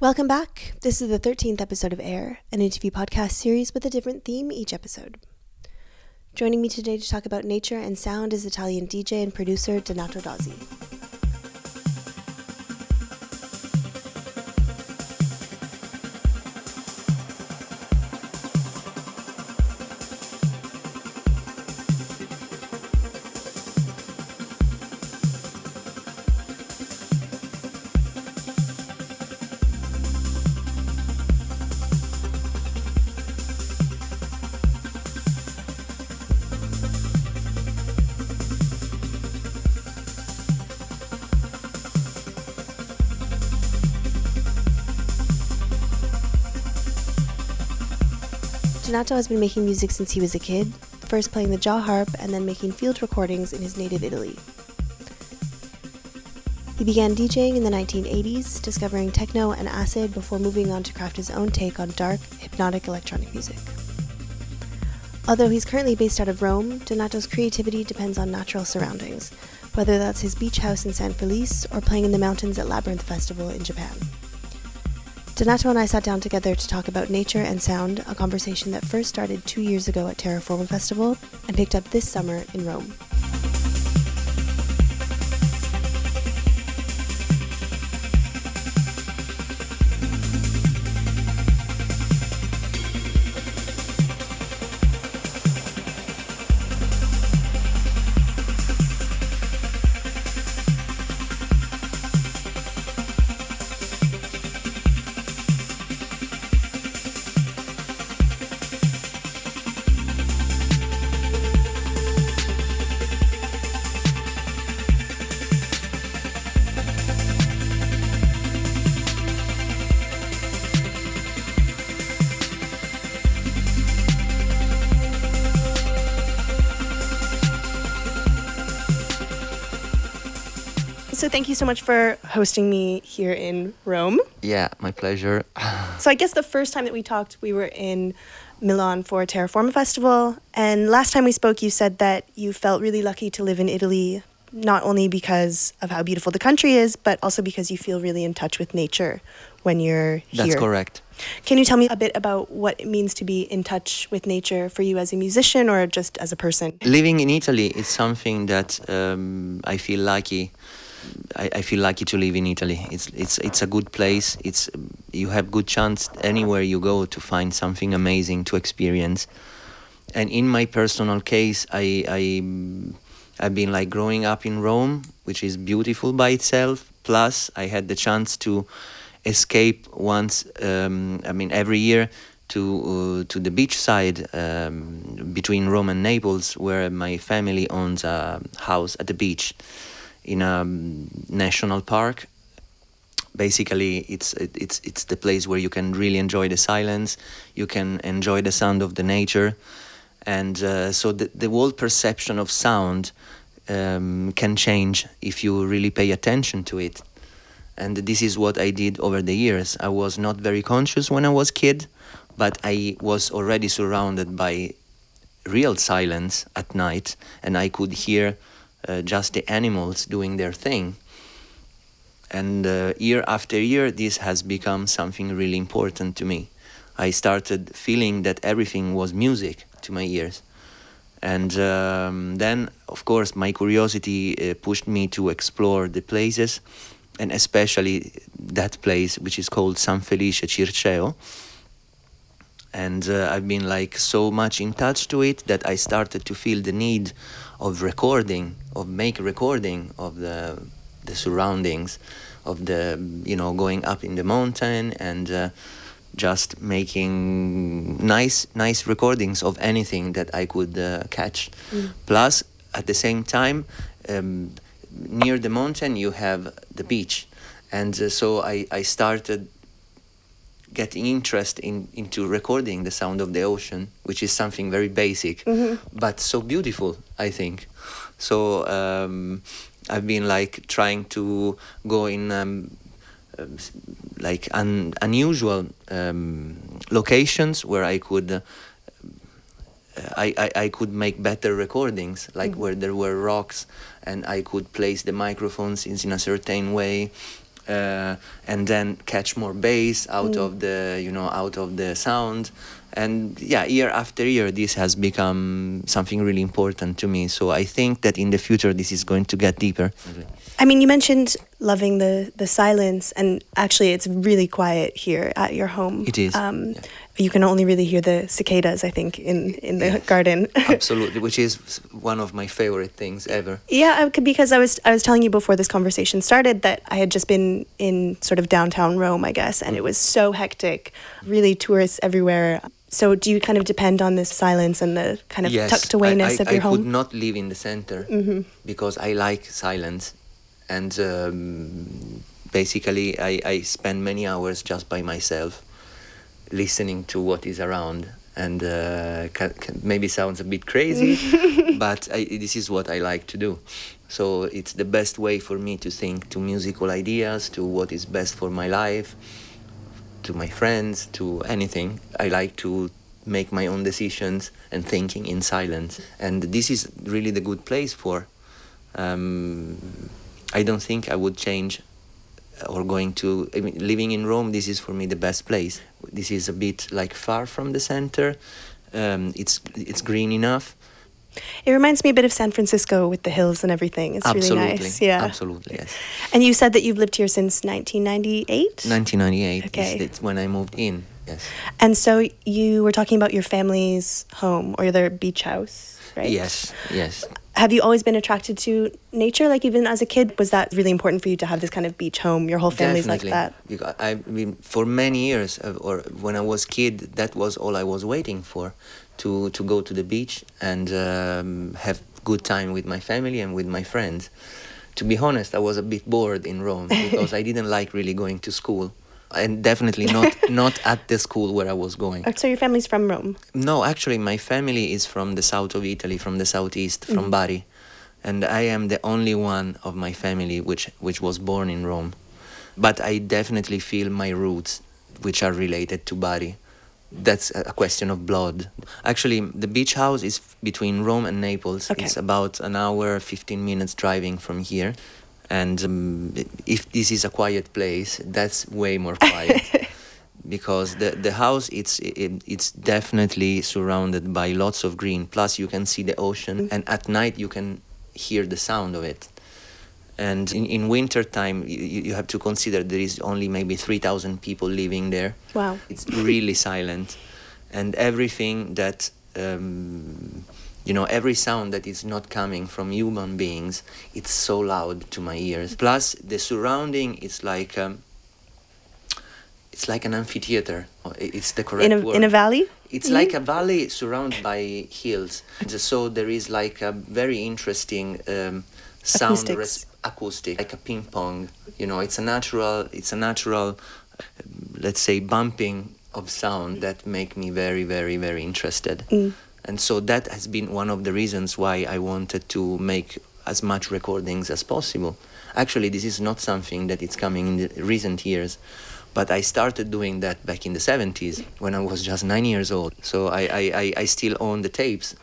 Welcome back. This is the 13th episode of Air, an interview podcast series with a different theme each episode. Joining me today to talk about nature and sound is Italian DJ and producer Donato Dozzi. Donato has been making music since he was a kid, first playing the jaw harp and then making field recordings in his native Italy. He began DJing in the 1980s, discovering techno and acid before moving on to craft his own take on dark, hypnotic electronic music. Although he's currently based out of Rome, Donato's creativity depends on natural surroundings, whether that's his beach house in San Felice or playing in the mountains at Labyrinth Festival in Japan. Donato and I sat down together to talk about nature and sound, a conversation that first started two years ago at Terraforma Festival and picked up this summer in Rome. So thank you so much for hosting me here in Rome. Yeah, my pleasure. so I guess the first time that we talked, we were in Milan for Terraforma Festival. And last time we spoke, you said that you felt really lucky to live in Italy, not only because of how beautiful the country is, but also because you feel really in touch with nature when you're here. That's correct. Can you tell me a bit about what it means to be in touch with nature for you as a musician or just as a person? Living in Italy is something that um, I feel lucky I, I, feel lucky to live in Italy. It's it's it's a good place. It's you have good chance anywhere you go to find something amazing to experience. And in my personal case, I I I've been like growing up in Rome, which is beautiful by itself. Plus, I had the chance to escape once. Um, I mean, every year to uh, to the beach side um, between Rome and Naples, where my family owns a house at the beach in a um, national park. Basically it's it's it's the place where you can really enjoy the silence you can enjoy the sound of the nature and uh, so the, the whole perception of sound um, can change if you really pay attention to it. And this is what i did over the years. I was not very conscious when i was kid but i was already surrounded by real silence at night and i could hear uh, just the animals doing their thing. And uh, year after year, this has become something really important to me. I started feeling that everything was music to my ears. And um, then, of course, my curiosity uh, pushed me to explore the places, and especially that place which is called San Felice Circeo. And uh, I've been like so much in touch to it that I started to feel the need of recording, of make recording of the the surroundings, of the you know going up in the mountain and uh, just making nice nice recordings of anything that I could uh, catch. Mm. Plus, at the same time, um, near the mountain you have the beach, and uh, so I I started getting interest in into recording the sound of the ocean, which is something very basic, mm-hmm. but so beautiful. I think. So um, I've been like trying to go in um, um, like un- unusual um, locations where I could. Uh, I, I, I could make better recordings, like mm-hmm. where there were rocks, and I could place the microphones in, in a certain way, uh, and then catch more bass out of the you know out of the sound. And yeah year after year this has become something really important to me. So i think that in the future this is going to get deeper. I mean, you mentioned loving the the silence, and actually, it's really quiet here at your home. It is, Um, yeah. You can only really hear the cicadas, I think, in in the Yes. garden. absolutely which is one of my favorite things ever Yeah, because I was I was telling you before this conversation started that I had just been in sort of downtown Rome, I guess, and it was so hectic, really tourists everywhere. So do you kind of depend on this silence and the kind of tucked awayness I, I, of your home? I could not live in the center because I like silence, and um, basically I, I spend many hours just by myself, listening to what is around. And uh, maybe sounds a bit crazy, but I, this is what I like to do. So it's the best way for me to think to musical ideas, to what is best for my life, to my friends, to anything. I like to make my own decisions and thinking in silence. And this is really the good place for. Um, I don't think I would change or going to I mean, living in Rome. This is for me the best place. This is a bit like far from the center. Um, it's it's green enough. It reminds me a bit of San Francisco with the hills and everything. It's absolutely, really nice. Yeah. absolutely, yes. And you said that you've lived here since 1998? 1998 Okay. it's when I moved in. Yes. And so you were talking about your family's home or their beach house, right? Yes. Yes. Have you always been attracted to nature? Like even as a kid, was that really important for you to have this kind of beach home? Your whole family's Definitely. like that. I mean, for many years, uh, or when I was kid, that was all I was waiting for, to to go to the beach and um, have good time with my family and with my friends. To be honest, I was a bit bored in Rome because I didn't like really going to school, and definitely not not at the school where I was going. So your family's from Rome. No, actually, my family is from the south of Italy, from the southeast, from mm. Bari, and I am the only one of my family which which was born in Rome. But I definitely feel my roots, which are related to Bari. That's a a question of blood. Actually, the beach house is between Rome and Naples. Okay. It's about an hour, 15 minutes driving from here. And um, if this is a quiet place, that's way more quiet. Because the the house it's it, it's definitely surrounded by lots of green. Plus you can see the ocean and at night you can hear the sound of it. And in, in winter time you, you you have to consider there is only maybe 3000 people living there. Wow. it's really silent. And everything that um, you know every sound that is not coming from human beings it's so loud to my ears plus the surrounding is like um, it's like an amphitheater it's the correct In a word in a valley? it's like a valley surrounded by hills. So there is like a very interesting um, sound res- acoustic, like a ping pong. You know, it's a natural, it's a natural, uh, let's say, bumping of sound that make me very, very, very interested. And so that has been one of the reasons why I wanted to make as much recordings as possible. Actually, this is not something that is coming in the recent years, but I started doing that back in the 70s when I was just nine years old. So I, I, I, I still own the tapes.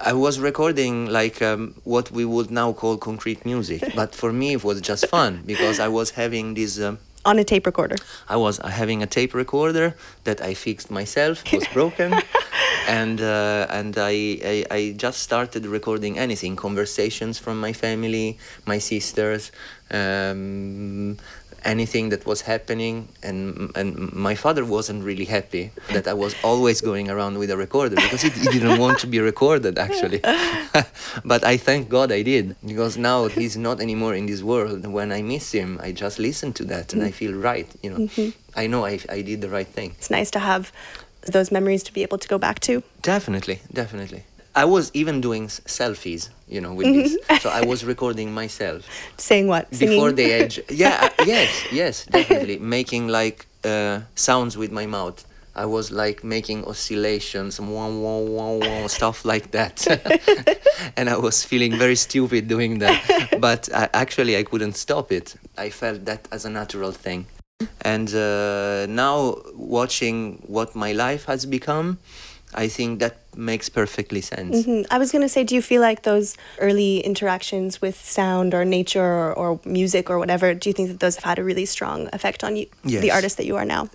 I was recording like um, what we would now call concrete music, but for me it was just fun because I was having this. Um, On a tape recorder. I was having a tape recorder that I fixed myself. It was broken, and uh, and I, I I just started recording anything, conversations from my family, my sisters, um, anything that was happening. And and my father wasn't really happy that I was always going around with a recorder because he, he didn't want to be recorded actually. but I thank God I did because now he's not anymore in this world. When I miss him, I just listen to that and I mm. feel right. You know, mm-hmm. I know I, I did the right thing. It's nice to have those memories to be able to go back to. Definitely, definitely. I was even doing s- selfies, you know, with this. So I was recording myself Saying what? before Singing? the edge. Yeah, uh, yes, yes, definitely. Making like uh, sounds with my mouth. I was like making oscillations, wah, wah, wah, wah, stuff like that. and I was feeling very stupid doing that. But uh, actually, I couldn't stop it. I felt that as a natural thing. And uh, now, watching what my life has become, I think that makes perfectly sense. hmm I was going to say, do you feel like those early interactions with sound or nature or, or music or whatever, do you think that those have had a really strong effect on you, the artist that you are now?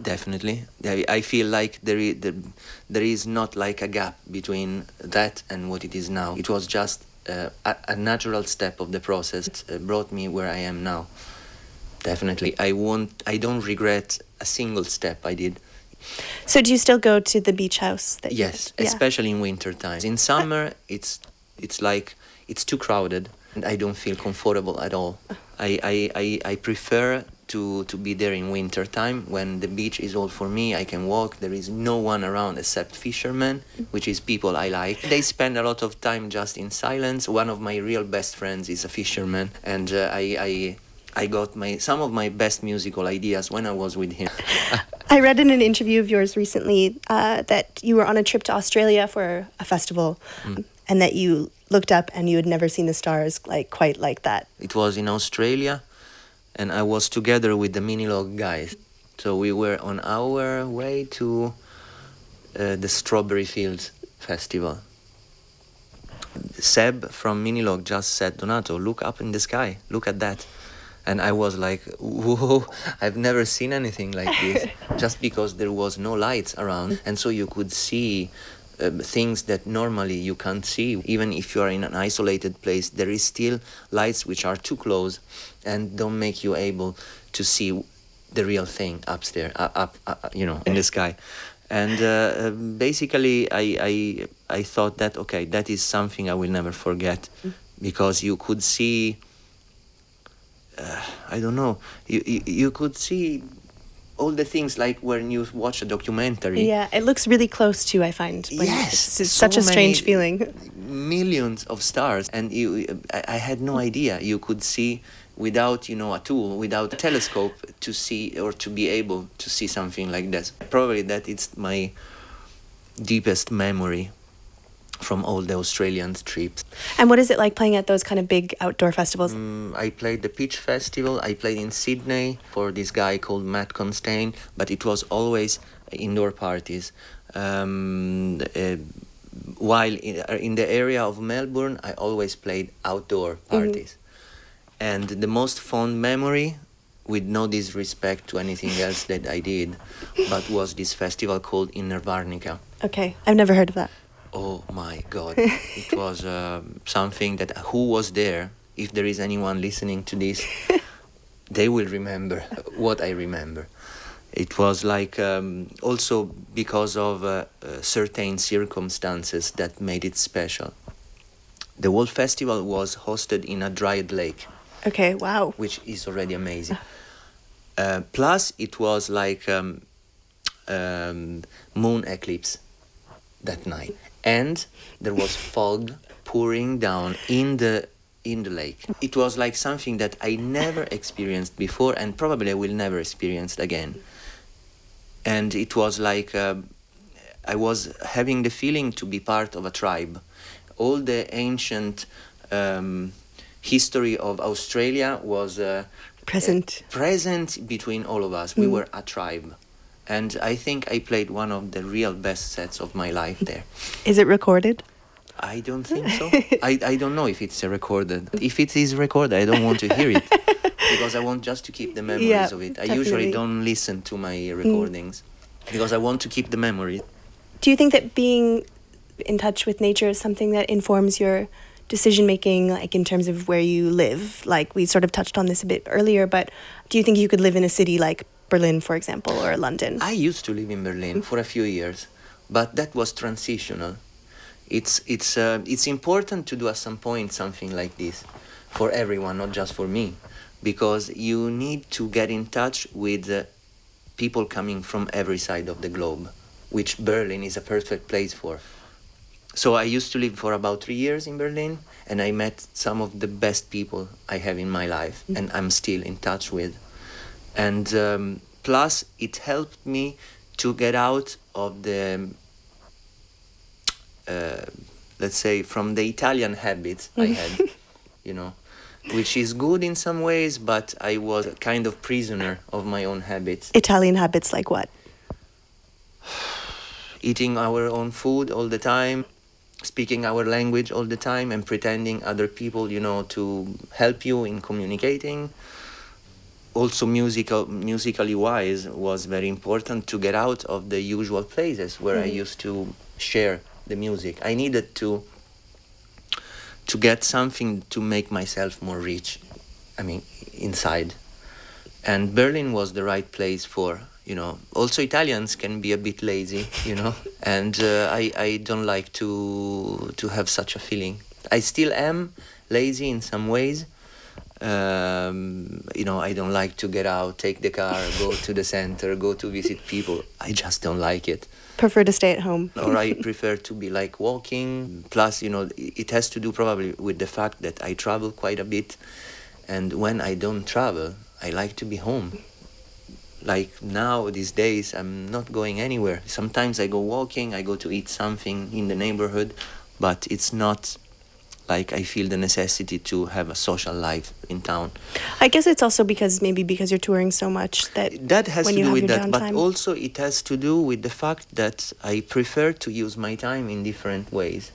Definitely, I, feel like there is, there, there is not like a gap between that and what it is now. It was just uh, a, a natural step of the process that uh, brought me where I am now. Definitely, I won't. I don't regret a single step I did. So do you still go to the beach house? That Yes. Yeah. especially in winter times. In summer, it's it's like it's too crowded, and I don't feel comfortable at all. I I, I, I prefer to, to be there in winter time when the beach is all for me. I can walk. There is no one around except fishermen, which is people I like. They spend a lot of time just in silence. One of my real best friends is a fisherman, and uh, I. I I got my some of my best musical ideas when I was with him. I read in an interview of yours recently uh, that you were on a trip to Australia for a festival Mm. and that you looked up and you had never seen the stars like quite like that. It was in Australia, and I was together with the Minilogue guys. So we were on our way to uh, the Strawberry Fields Festival. Seb from Minilogue just said, Donato, look up in the sky, look at that. And I was like, whoa, I've never seen anything like this. just because there was no lights around. And so you could see um, things that normally you can't see. Even if you are in an isolated place, there is still lights which are too close and don't make you able to see the real thing upstairs, uh, up, uh, you know, in the sky. And uh, um, basically, I, I, I thought that, okay, that is something I will never forget because you could see, uh, I don't know, you, you, you could see all the things like when you watch a documentary. Yeah, it looks really close to, I find. Yes, It's, it's so such a strange feeling. millions of stars and you I, I had no idea you could see without you know a tool without a telescope to see or to be able to see something like this probably that it's my deepest memory from all the australian trips And what is it like playing at those kind of big outdoor festivals? Mm, I played the Pitch Festival. I played in Sydney for this guy called Matt Constane, but it was always indoor parties. Um, uh, while in, uh, in the area of Melbourne, I always played outdoor parties. And the most fond memory, with no disrespect to anything else that I did, but was this festival called Inner Varnika. Okay, I've never heard of that. Oh my God! it was um, something that who was there. If there is anyone listening to this, they will remember what I remember. It was like um, also because of uh, uh, certain circumstances that made it special. The whole festival was hosted in a dried lake Okay, wow. which is already amazing. Uh, plus, it was like um, um, moon eclipse that night, and there was fog pouring down in the in the lake. It was like something that I never experienced before, and probably I will never experience again. And it was like um I was having the feeling to be part of a tribe. All the ancient um, history of Australia was uh, Present. present between all of us. We were a tribe. And I think I played one of the real best sets of my life there. Is it recorded? I don't think so. I, I don't know if it's recorded. If it is recorded, I don't want to hear it because I want just to keep the memories Yeah, of it. I definitely. usually don't listen to my recordings because I want to keep the memory. Do you think that being in touch with nature is something that informs your decision making, like in terms of where you live? Like we sort of touched on this a bit earlier, but do you think you could live in a city like Berlin, for example, or London? I used to live in Berlin for a few years, but that was transitional. It's it's uh, it's important to do at some point something like this for everyone, not just for me, because you need to get in touch with uh, people coming from every side of the globe, which Berlin is a perfect place for. So I used to live for about three years in Berlin, and I met some of the best people I have in my life, and I'm still in touch with. And um, plus, it helped me to get out of the, uh, let's say, from the Italian habits I had, you know, which is good in some ways, but I was a kind of prisoner of my own habits. Italian habits like what? eating our own food all the time, speaking our language all the time, and pretending other people, you know, to help you in communicating. Also, musical, musically wise, was very important to get out of the usual places where mm-hmm. I used to share the music. I needed to to get something to make myself more rich. I mean, inside. And Berlin was the right place for you know also italians can be a bit lazy you know and uh, i i don't like to to have such a feeling i still am lazy in some ways um, you know i don't like to get out take the car go to the center go to visit people. I just don't like it. Prefer to stay at home. Or i prefer to be like walking. Plus you know it has to do probably with the fact that i travel quite a bit. And when i don't travel i like to be home. Like now these days i'm not going anywhere. Sometimes i go walking i go to eat something in the neighborhood but it's not like i feel the necessity to have a social life in town i guess it's also because maybe because you're touring so much that that has to do with that downtime. but also it has to do with the fact that i prefer to use my time in different ways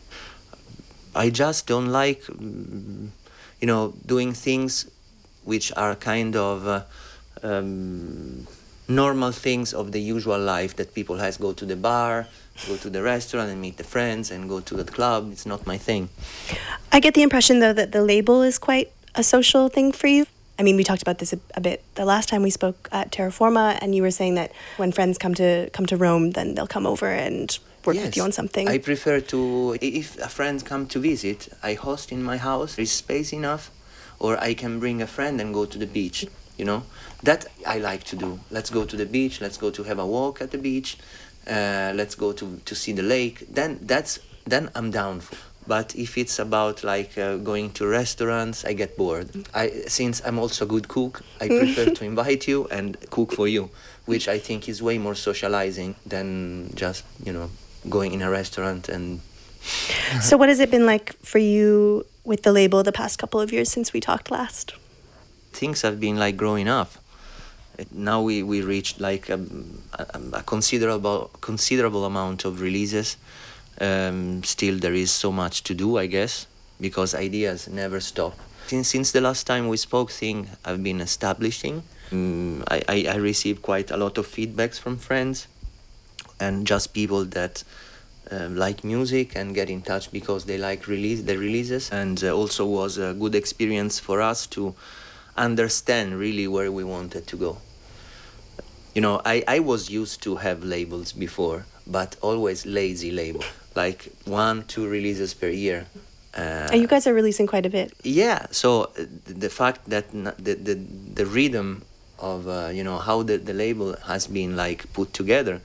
i just don't like mm, you know doing things which are kind of uh, um, normal things of the usual life that people has go to the bar go to the restaurant and meet the friends and go to the club. It's not my thing. I get the impression though that the label is quite a social thing for you. I mean we talked about this a, a bit the last time we spoke at terraforma and you were saying that when friends come to come to rome then they'll come over and work yes, with you on something. I prefer to if a friend come to visit i host in my house. There's space enough or i can bring a friend and go to the beach you know? That i like to do. Let's go to the beach. Let's go to have a walk at the beach uh, let's go to, to see the lake. Then that's then i'm down. For but if it's about like uh, going to restaurants i get bored. I since i'm also a good cook i prefer to invite you and cook for you which i think is way more socializing than just you know going in a restaurant and so what has it been like for you with the label the past couple of years since we talked last? Things have been like growing up. Now we, we reached like a, a, a considerable considerable amount of releases. Um, still, there is so much to do, I guess, because ideas never stop. Since, since the last time we spoke, thing I've been establishing. Um, I, I, I received quite a lot of feedbacks from friends and just people that uh, like music and get in touch because they like release the releases and uh, also was a good experience for us to understand really where we wanted to go. You know, I, I was used to have labels before, but always lazy label, like one, two releases per year. Uh, and you guys are releasing quite a bit. Yeah, so uh, the fact that the, the, the rhythm of, uh, you know, how the, the label has been like put together,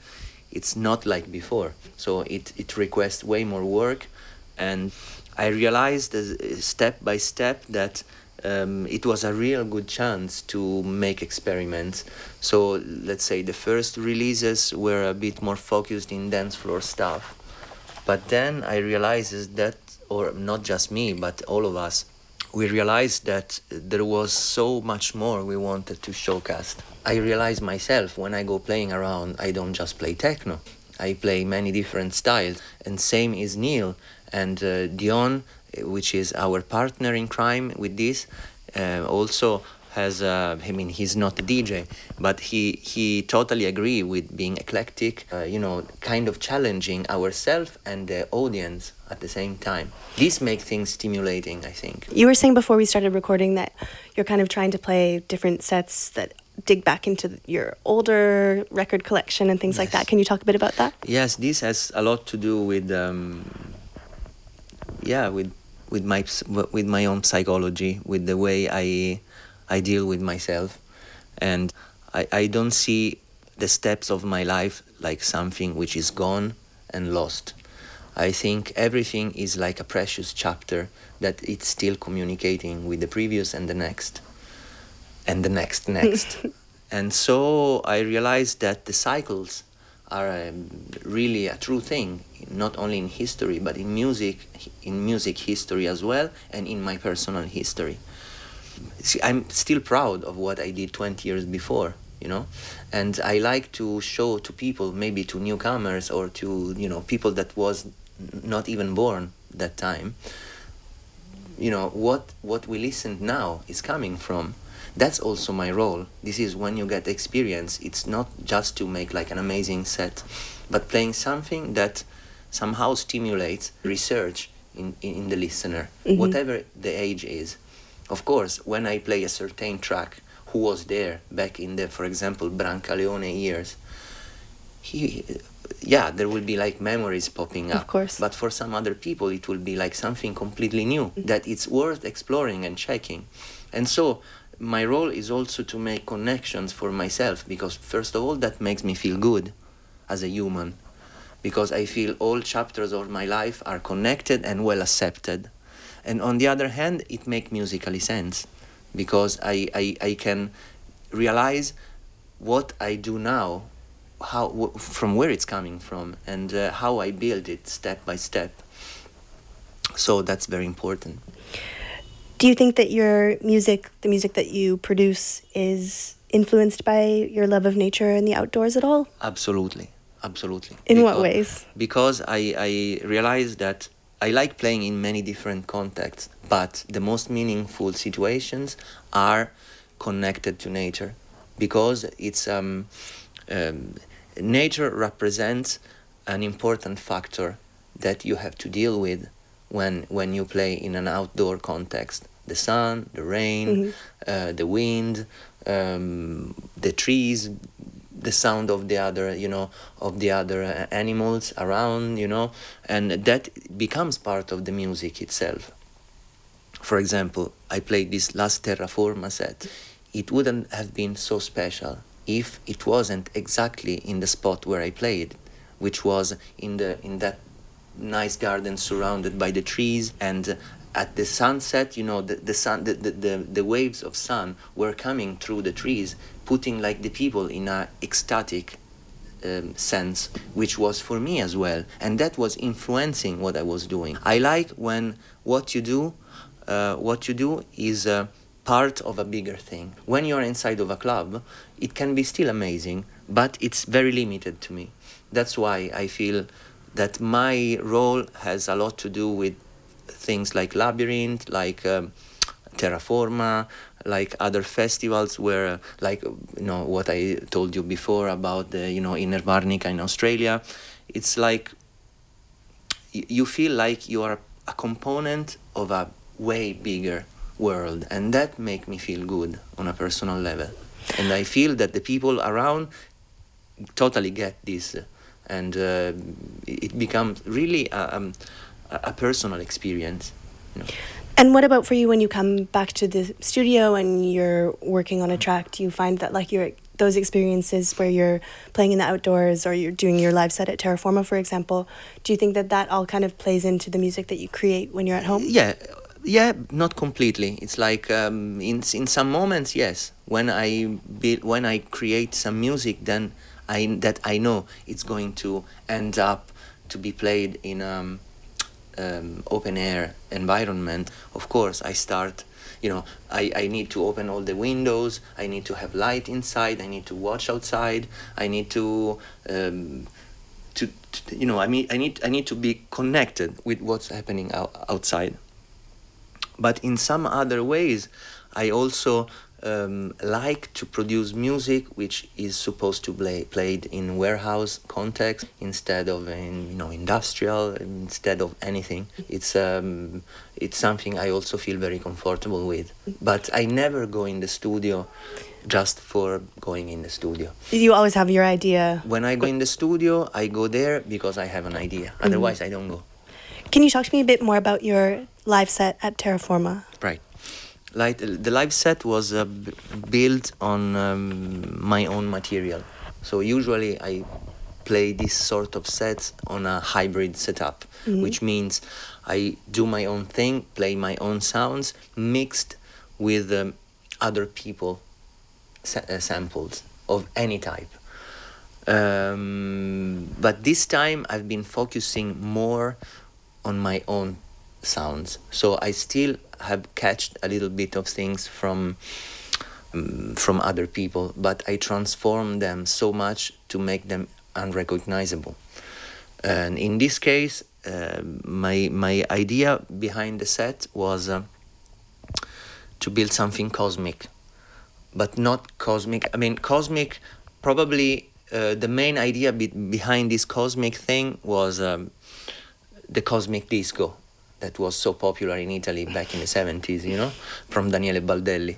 it's not like before. So it, it requests way more work. And I realized uh, step by step that um, it was a real good chance to make experiments. So let's say the first releases were a bit more focused in dance floor stuff, but then I realized that, or not just me, but all of us, we realized that there was so much more we wanted to showcase. I realized myself when I go playing around, I don't just play techno. I play many different styles, and same is Neel and uh, Dion which is our partner in crime with this, uh, also has uh, I mean he's not a DJ, but he he totally agree with being eclectic. Uh, you know, kind of challenging ourselves and the audience at the same time. This makes things stimulating, I think. You were saying before we started recording that you're kind of trying to play different sets that dig back into your older record collection and things yes. like that. Can you talk a bit about that? Yes, this has a lot to do with um, yeah with with my with my own psychology, with the way I I deal with myself, and I, I don't see the steps of my life like something which is gone and lost. I think everything is like a precious chapter that it's still communicating with the previous and the next, and the next next. and so I realized that the cycles are um, really a true thing, not only in history, but in music, in music history as well, and in my personal history. See, I'm still proud of what I did 20 years before, you know and i like to show to people maybe to newcomers or to you know people that was not even born that time you know what what we listen now is coming from that's also my role this is when you get experience it's not just to make like an amazing set but playing something that somehow stimulates research in, in the listener mm-hmm. whatever the age is of course when i play a certain track who was there back in the for example brancaleone years he yeah, there will be like memories popping up. Of course. But for some other people, it will be like something completely new mm-hmm. that it's worth exploring and checking. And so, my role is also to make connections for myself because, first of all, that makes me feel good as a human because I feel all chapters of my life are connected and well accepted. And on the other hand, it makes musically sense because I, I, I can realize what I do now how from where it's coming from and uh, how I build it step by step. So that's very important. Do you think that your music, the music that you produce, is influenced by your love of nature and the outdoors at all? Absolutely, absolutely. In because, what ways? Because I I realize that I like playing in many different contexts, but the most meaningful situations are connected to nature because it's um, um, nature represents an important factor that you have to deal with when when you play in an outdoor context the sun the rain mm-hmm. uh, the wind um, the trees the sound of the other you know of the other animals around you know and that becomes part of the music itself for example i played this last terraforma set it wouldn't have been so special if it wasn't exactly in the spot where I played, which was in the in that nice garden surrounded by the trees and at the sunset you know the, the sun the, the, the, the waves of sun were coming through the trees putting like the people in a ecstatic um, sense which was for me as well and that was influencing what i was doing i like when what you do uh, what you do is uh, part of a bigger thing. When you're inside of a club, it can be still amazing, but it's very limited to me. That's why I feel that my role has a lot to do with things like Labyrinth, like um, Terraforma, like other festivals where, like you know, what I told you before about the you know Innervarnika in Australia. It's like you feel like you are a component of a way bigger world and that make me feel good on a personal level and i feel that the people around totally get this and uh, it becomes really a, um, a personal experience you know. and what about for you when you come back to the studio and you're working on a track do you find that like you're those experiences where you're playing in the outdoors or you're doing your live set at Terraforma, for example, do you think that that all kind of plays into the music that you create when you're at home? Yeah, yeah, not completely. It's like um, in in some moments, yes. When I build, when I create some music, then I that I know it's going to end up to be played in um, um, open air environment. Of course, I start. You know, I, I need to open all the windows. I need to have light inside. I need to watch outside. I need to. Um, to, to, you know, I mean, I need I need to be connected with what's happening out, outside. But in some other ways, I also um, like to produce music which is supposed to play played in warehouse context instead of in you know industrial instead of anything. It's um, it's something I also feel very comfortable with. But I never go in the studio just for going in the studio. You always have your idea. When I go in the studio, I go there because I have an idea. Otherwise, mm-hmm. I don't go. Can you talk to me a bit more about your live set at Terraforma? Like the live set was uh, b- built on um, my own material. So usually I play this sort of sets on a hybrid setup, mm-hmm. which means I do my own thing, play my own sounds mixed with um, other people sa- uh, samples of any type. Um, but this time I've been focusing more on my own sounds. So I still have catched a little bit of things from um, from other people, but I transformed them so much to make them unrecognizable. And in this case, uh, my my idea behind the set was uh, to build something cosmic, but not cosmic. I mean, cosmic. Probably uh, the main idea be- behind this cosmic thing was um, the cosmic disco that was so popular in Italy back in the 70s, you know, from Daniele Baldelli.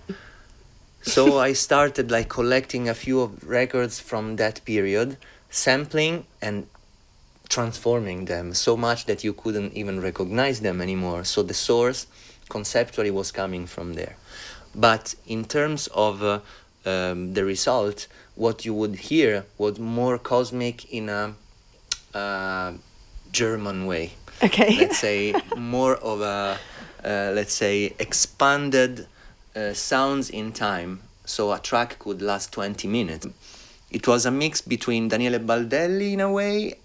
So I started like collecting a few records from that period, sampling and transforming them so much that you couldn't even recognize them anymore. So the source conceptually was coming from there. But in terms of uh, um, the result, what you would hear was more cosmic in a uh, German way. Okay. let's say more of a uh, let's say expanded uh, sounds in time. So a track could last 20 minutes. It was a mix between daniele baldelli in a way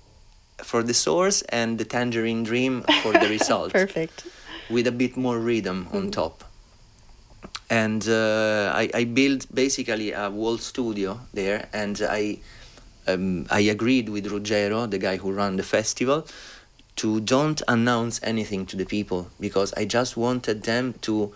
for the source and the tangerine dream for the result. Perfect. with a bit more rhythm on top. And uh, I, I built basically a wall studio there and i um, i agreed with ruggero the guy who ran the festival to don't announce anything to the people because I just wanted them to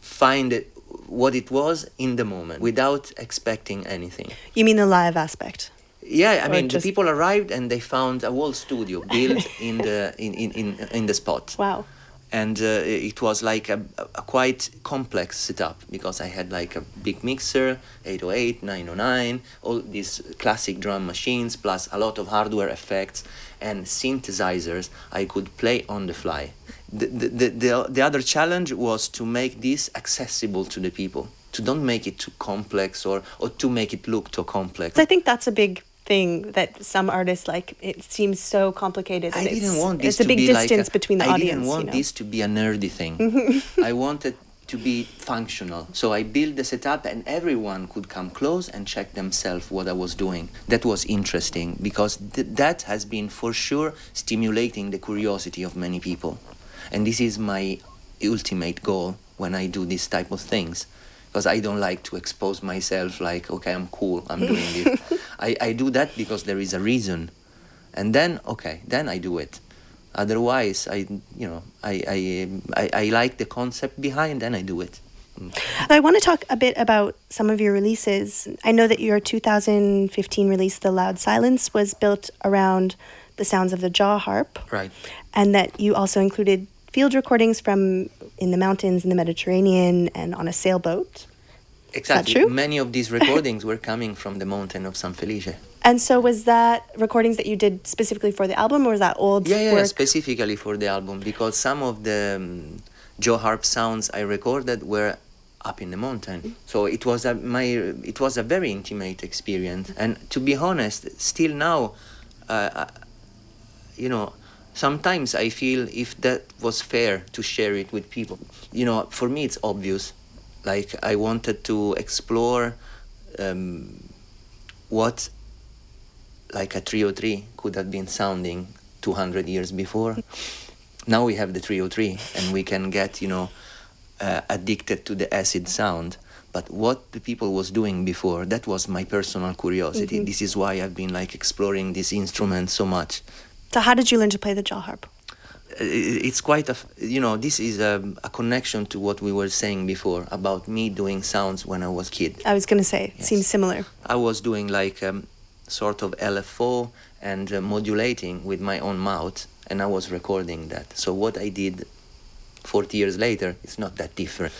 find it, what it was in the moment without expecting anything. You mean the live aspect? Yeah, I Or mean just- the people arrived and they found a whole studio built in the in, in, in, in the spot. Wow. And uh, it was like a, a quite complex setup because I had like a big mixer, 808, 909, all these classic drum machines, plus a lot of hardware effects and synthesizers I could play on the fly. The, the, the, the, the other challenge was to make this accessible to the people, to don't make it too complex or, or to make it look too complex. I think that's a big thing that some artists like. It seems so complicated. I and didn't it's, want this It's a to big be like distance a- between the I audience. didn't want you know? this to be a nerdy thing. I wanted to be functional. So I built the setup and everyone could come close and check themselves what I was doing. That was interesting because th- that has been for sure stimulating the curiosity of many people. And this is my ultimate goal when I do this type of things. Because I don't like to expose myself like, okay, I'm cool, I'm doing this. I, I do that because there is a reason. And then okay then i do it. Otherwise i you know i i i, I like the concept behind then i do it. I want to talk a bit about some of your releases. I know that your 2015 release, The Loud Silence, was built around the sounds of the jaw harp, right. And that you also included field recordings from in the mountains in the Mediterranean and on a sailboat. exactly. many of these recordings were coming from the mountain of san felice. And so, was that recordings that you did specifically for the album, or was that old yeah yeah work? specifically for the album because some of the um, jaw harp sounds i recorded were up in the mountain. So it was a my it was a very intimate experience. And to be honest still now uh, uh, you know sometimes i feel if that was fair to share it with people. You know for me it's obvious. Like i wanted to explore um, what like a 303 could have been sounding 200 years before. Now we have the 303 and we can get you know uh, addicted to the acid sound. But what the people was doing before that was my personal curiosity. This is why i've been like exploring this instrument so much So, how did you learn to play the jaw harp? It's quite a, you know this is a, a connection to what we were saying before about me doing sounds when i was kid I was going to say, it Yes. seems similar. i was doing like um, sort of lfo and uh, modulating with my own mouth and i was recording that so what i did 40 years later it's not that different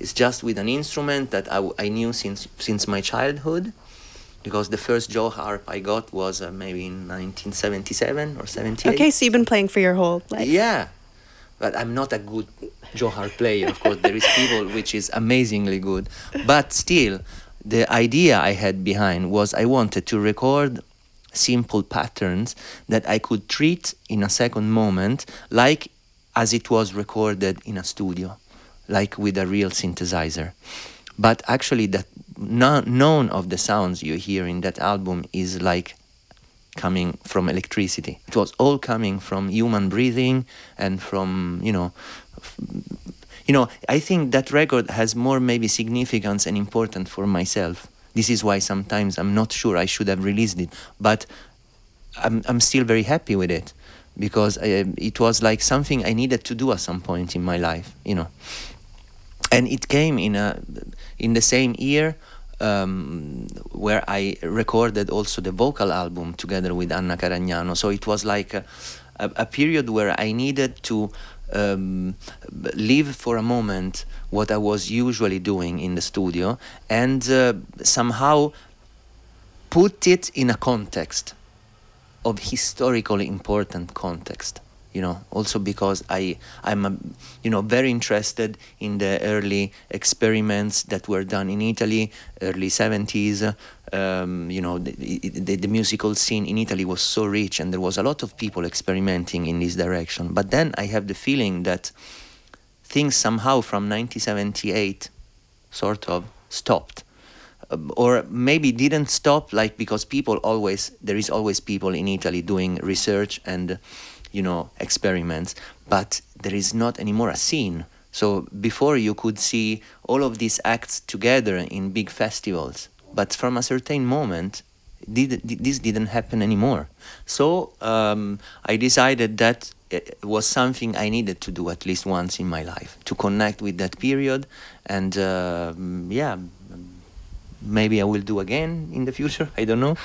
it's just with an instrument that I knew since since my childhood because the first jaw harp i got was uh, maybe in 1977 or 78 Okay, so you've been playing for your whole life. yeah, but I'm not a good jaw harp player. Of course, there is people which is amazingly good, but still, the idea I had behind was I wanted to record simple patterns that I could treat in a second moment, like as it was recorded in a studio, like with a real synthesizer. But actually, that no, none of the sounds you hear in that album is like coming from electricity. It was all coming from human breathing and from, you know, you know, I think that record has more maybe significance and importance for myself. This is why sometimes I'm not sure I should have released it, but I'm, I'm still very happy with it because I, it was like something I needed to do at some point in my life, you know. And it came in a in the same year um, where I recorded also the vocal album together with Anna Caragnano. So it was like a, a, a period where I needed to um, leave for a moment what I was usually doing in the studio and uh, somehow put it in a context of historically important context you know also because i i'm you know very interested in the early experiments that were done in italy early 70s um, you know the, the, the, musical scene in italy was so rich and there was a lot of people experimenting in this direction. But then i have the feeling that things somehow from 1978 sort of stopped. Um, or maybe didn't stop like because people always there is always people in italy doing research and you know experiments but there is not anymore a scene. So before you could see all of these acts together in big festivals but from a certain moment did, this didn't happen anymore. So um, i decided that it was something i needed to do at least once in my life to connect with that period and uh, yeah maybe i will do again in the future i don't know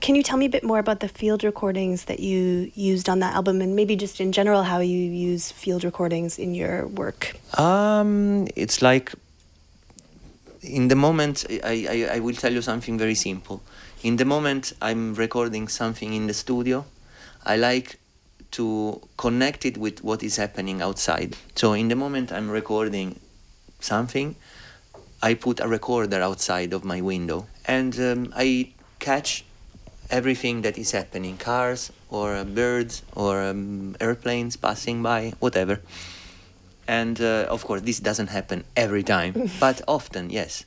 can you tell me a bit more about the field recordings that you used on that album and maybe just in general how you use field recordings in your work? Um, it's like in the moment, I, I, I will tell you something very simple. In the moment I'm recording something in the studio, I like to connect it with what is happening outside. So in the moment I'm recording something, I put a recorder outside of my window and um, I catch everything that is happening cars or uh, birds or um, airplanes passing by whatever. And uh, of course this doesn't happen every time but often yes.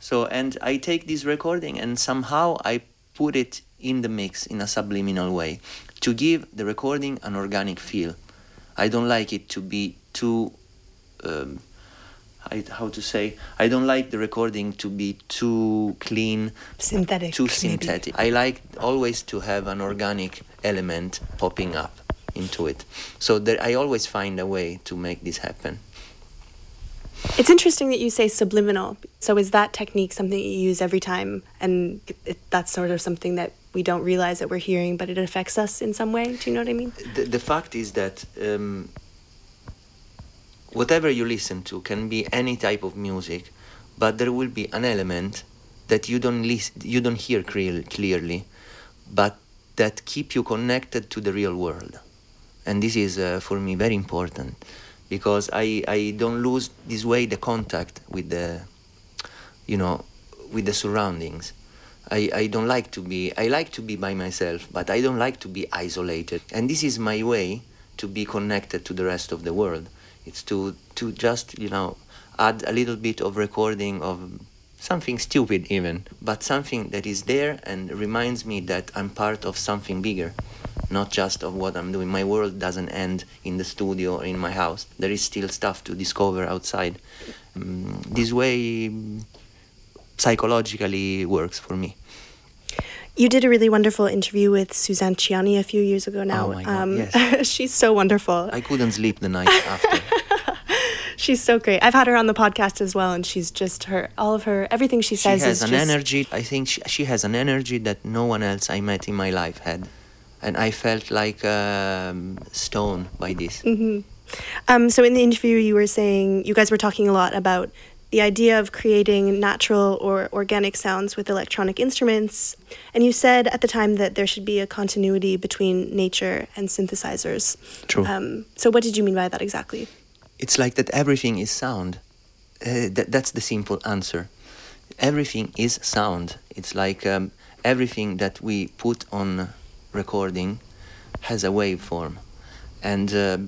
So and i take this recording and somehow i put it in the mix in a subliminal way to give the recording an organic feel. I don't like it to be too um, I, how to say I don't like the recording to be too clean, synthetic, too synthetic. Maybe. I like always to have an organic element popping up into it. So there, I always find a way to make this happen. It's interesting that you say subliminal. So is that technique something you use every time, and it, that's sort of something that we don't realize that we're hearing, but it affects us in some way? Do you know what I mean? The, the fact is that. Um, whatever you listen to can be any type of music, but there will be an element that you don't you don't hear clear, clearly, but that keep you connected to the real world, and this is uh, for me very important because I I don't lose this way the contact with the, you know, with the surroundings. I, I don't like to be I like to be by myself, but I don't like to be isolated. And this is my way to be connected to the rest of the world. It's to to just you know add a little bit of recording of something stupid even, but something that is there and reminds me that I'm part of something bigger, not just of what I'm doing. My world doesn't end in the studio or in my house. There is still stuff to discover outside. Um, this way psychologically works for me. You did a really wonderful interview with Suzanne Ciani a few years ago now. Oh my God, um, yes. she's so wonderful. I couldn't sleep the night after. she's so great. I've had her on the podcast as well, and she's just her, all of her, everything she says she has an just... energy. I think she, she has an energy that no one else I met in my life had. And I felt like um, stone by this. Mm-hmm. Um, so in the interview, you were saying you guys were talking a lot about the idea of creating natural or organic sounds with electronic instruments. And you said at the time that there should be a continuity between nature and synthesizers. True. Um, so, what did you mean by that exactly? It's like that everything is sound. Uh, that, that's the simple answer. Everything is sound. It's like um, everything that we put on recording has a waveform. And uh,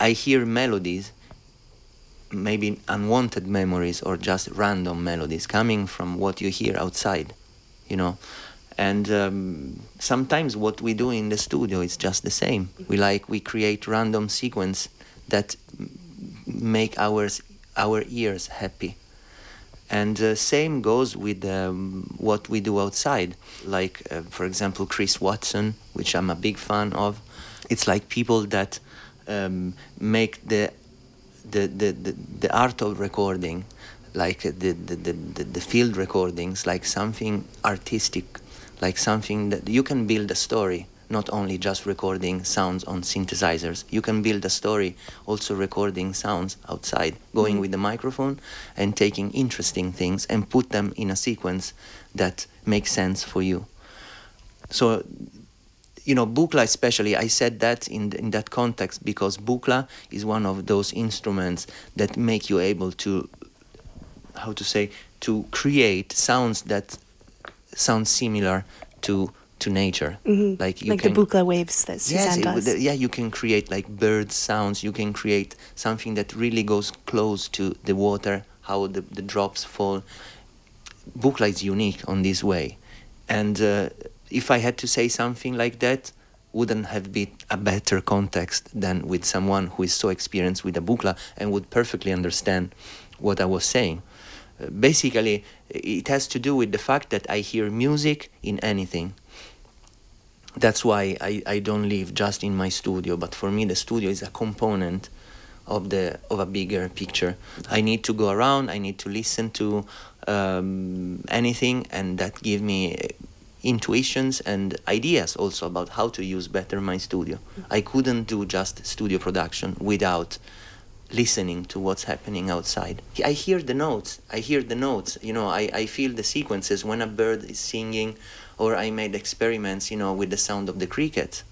I hear melodies maybe unwanted memories or just random melodies coming from what you hear outside, you know. And um, sometimes what we do in the studio is just the same. We like we create random sequence that make our our ears happy. And uh, same goes with um, what we do outside. Like, uh, for example, Chris Watson, which I'm a big fan of. It's like people that um, make the, the, the, the, the art of recording, like the, the, the, the, field recordings, like something artistic, like something that you can build a story not only just recording sounds on synthesizers. You can build a story also recording sounds outside, going mm. with the microphone and taking interesting things and put them in a sequence that makes sense for you. So, you know, Buchla especially, I said that in, in that context because Buchla is one of those instruments that make you able to, how to say, to create sounds that sound similar to to nature. Mm-hmm. Like you like can, the Buchla waves that Suzanne yes. It, yeah, you can create like bird sounds. You can create something that really goes close to the water, how the, the drops fall. Buchla is unique on this way, and uh, if I had to say something like that, wouldn't have been a better context than with someone who is so experienced with a Buchla and would perfectly understand what I was saying. Uh, basically, it has to do with the fact that I hear music in anything that's why I, I don't live just in my studio but for me the studio is a component of the of a bigger picture i need to go around i need to listen to um, anything and that give me intuitions and ideas also about how to use better my studio i couldn't do just studio production without listening to what's happening outside i hear the notes i hear the notes you know i, I feel the sequences when a bird is singing or I made experiments, you know, with the sound of the cricket.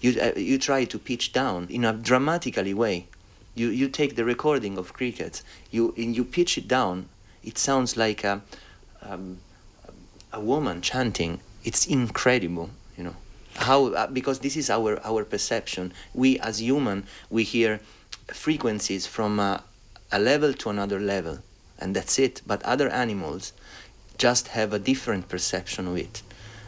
You, uh, you try to pitch down in a dramatically way. You, you take the recording of crickets, you, and you pitch it down. It sounds like a, um, a woman chanting. It's incredible, you know. How, uh, because this is our, our perception. We as human, we hear frequencies from a, a level to another level, and that's it. But other animals just have a different perception of it.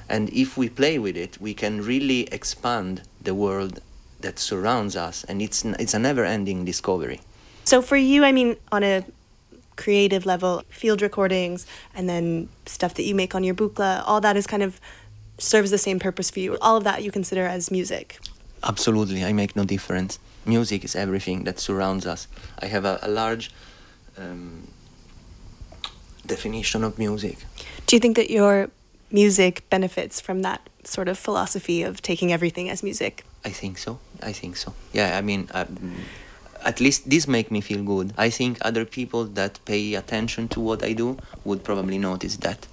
And if we play with it, we can really expand the world that surrounds us, and it's it's a never-ending discovery. So for you, I mean, on a creative level, field recordings and then stuff that you make on your Buchla, all that is kind of serves the same purpose for you. All of that you consider as music. Absolutely, I make no difference. Music is everything that surrounds us. I have a, a large um, definition of music. Do you think that your music benefits from that sort of philosophy of taking everything as music. I think so. I think so. Yeah, I mean, um, at least this make me feel good. I think other people that pay attention to what I do would probably notice that.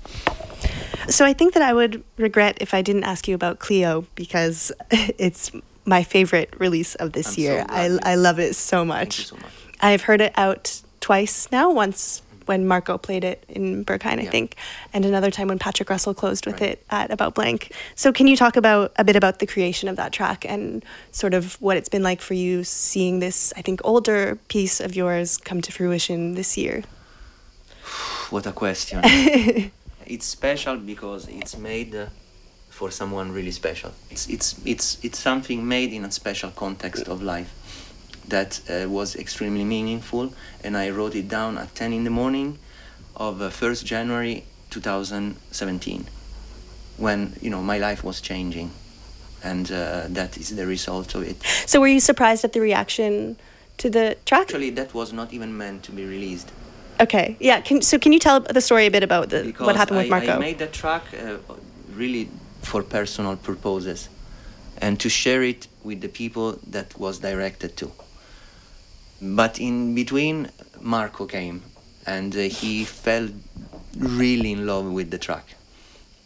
So I think that I would regret if I didn't ask you about Clio because it's my favorite release of this I'm year. So I I love it so much. So much. I've heard it out twice now, once when Marco played it in Berghain, I think, and another time when Patrick Russell closed with right. it at About Blank. So, can you talk about a bit about the creation of that track and sort of what it's been like for you seeing this, I think, older piece of yours come to fruition this year? What a question! it's special because it's made. Uh, for someone really special. It's it's it's it's something made in a special context of life that uh, was extremely meaningful, and I wrote it down at 10 in the morning of uh, 1st January 2017, when you know my life was changing, and uh, that is the result of it. So, were you surprised at the reaction to the track? Actually, that was not even meant to be released. Okay, yeah. Can, so, can you tell the story a bit about the, what happened with Marco? I made that track uh, really for personal purposes, and to share it with the people that was directed to. But in between, Marco came and uh, he fell really in love with the track.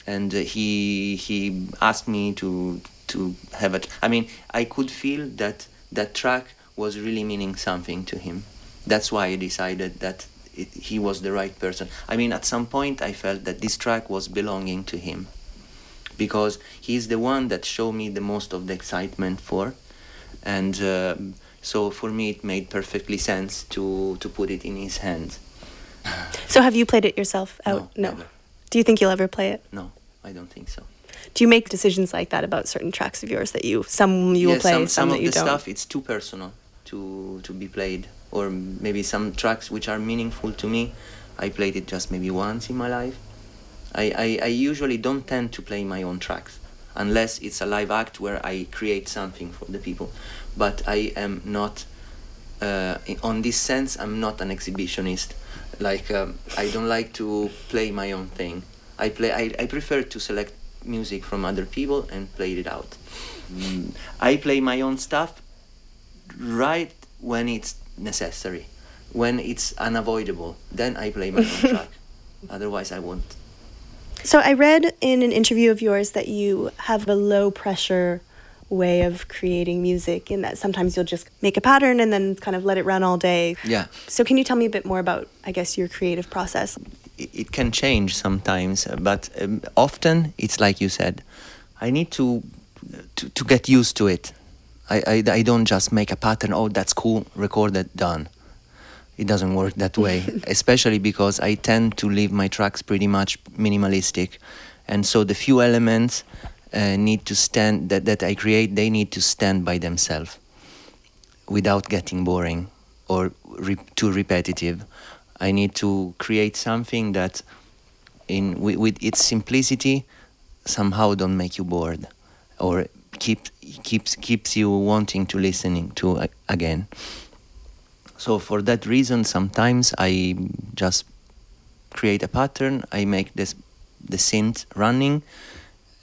And uh, he he asked me to to have it. I mean, I could feel that that track was really meaning something to him. That's why I decided that it, he was the right person. I mean, at some point, I felt that this track was belonging to him because he's the one that showed me the most of the excitement for, and. Uh, so for me, it made perfectly sense to to put it in his hands. so have you played it yourself out? No. Oh, no. Do you think you'll ever play it? No, I don't think so. Do you make decisions like that about certain tracks of yours that you some you will play, some, some, some that you don't? Some of the stuff it's too personal to to be played or maybe some tracks which are meaningful to me. I played it just maybe once in my life. I, I, I usually don't tend to play my own tracks unless it's a live act where I create something for the people. But I am not, uh, on this sense, I'm not an exhibitionist. Like um, I don't like to play my own thing. I play. I, I prefer to select music from other people and play it out. Mm. I play my own stuff right when it's necessary, when it's unavoidable. Then I play my own track. Otherwise, I won't. So I read in an interview of yours that you have a low pressure way of creating music in that sometimes you'll just make a pattern and then kind of let it run all day. Yeah. So can you tell me a bit more about I guess your creative process? It can change sometimes, but um, often it's like you said. I need to to, to get used to it. I, I, I don't just make a pattern, oh, that's cool, recorded, done. It doesn't work that way, especially because I tend to leave my tracks pretty much minimalistic. And so the few elements uh, need to stand, that, that I create, they need to stand by themselves without getting boring or re- too repetitive. I need to create something that, in with, with its simplicity, somehow don't make you bored or keep keeps keeps you wanting to listening to uh, again. So for that reason, sometimes I just create a pattern. I make this the synth running,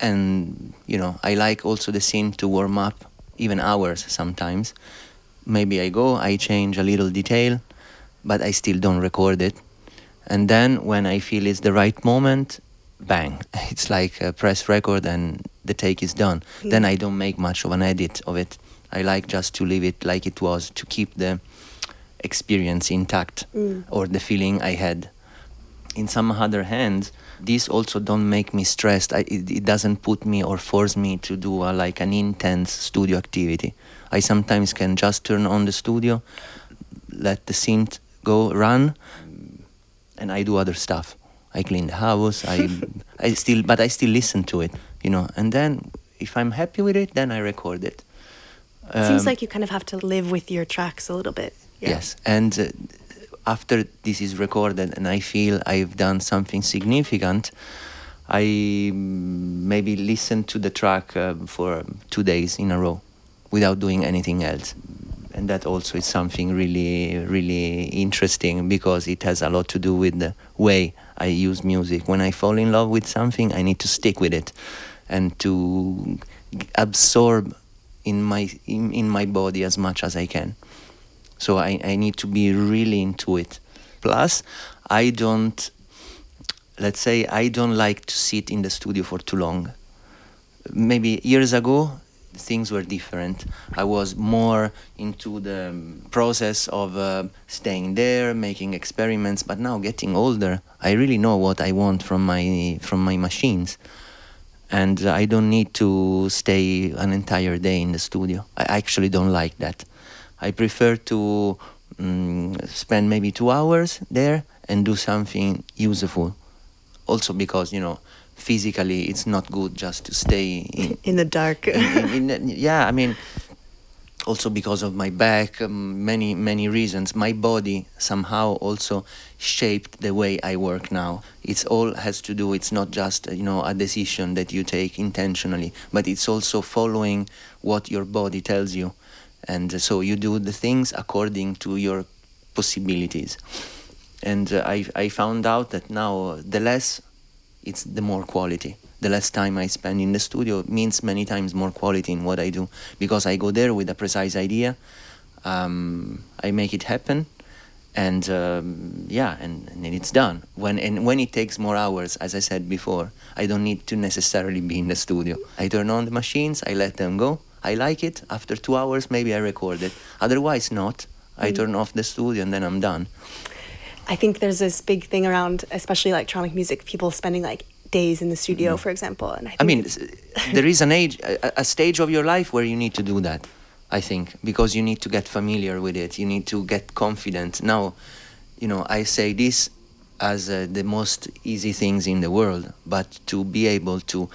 and you know I like also the synth to warm up even hours sometimes. Maybe I go, I change a little detail, but I still don't record it. And then when I feel it's the right moment, bang, it's like a press record and the take is done. Mm. Then I don't make much of an edit of it. I like just to leave it like it was to keep the experience intact mm. or the feeling I had. In some other hands, this also don't make me stressed. I, it, it, doesn't put me or force me to do a, like an intense studio activity. I sometimes can just turn on the studio, let the synth go run, and I do other stuff. I clean the house. I, I still, but I still listen to it, you know. And then, if I'm happy with it, then I record it. Um, Seems like you kind of have to live with your tracks a little bit. Yeah. Yes, and uh, after this is recorded, and I feel I've done something significant, I maybe listen to the track uh, for two days in a row, without doing anything else and that also is something really really interesting because it has a lot to do with the way I use music. When I fall in love with something, I need to stick with it and to absorb in my in, in my body as much as I can. So I, I need to be really into it. Plus, I don't let's say I don't like to sit in the studio for too long. Maybe years ago things were different. I was more into the process of uh, staying there, making experiments. But now, getting older, I really know what I want from my from my machines, and I don't need to stay an entire day in the studio. I actually don't like that. I prefer to um, spend maybe two hours there and do something useful. Also, because you know physically it's not good just to stay in, in the dark. in, in, yeah, I mean, also because of my back, um, many many reasons. My body somehow also shaped the way I work now. It's all has to do. It's not just you know a decision that you take intentionally, but it's also following what your body tells you, and so you do the things according to your possibilities. And uh, I I found out that now the less it's the more quality. The less time I spend in the studio means many times more quality in what I do because I go there with a precise idea. Um, I make it happen, and um, yeah, and, and, it's done. When and when it takes more hours, as I said before, I don't need to necessarily be in the studio. I turn on the machines, I let them go. I like it. After two hours, maybe I record it. Otherwise, not. I mm. turn off the studio and then I'm done. I think there's this big thing around, especially electronic music, people spending like days in the studio, mm. for example. And I, I mean, there is an age, a, a, stage of your life where you need to do that. I think because you need to get familiar with it. You need to get confident. Now, you know, I say this as uh, the most easy things in the world, but to be able to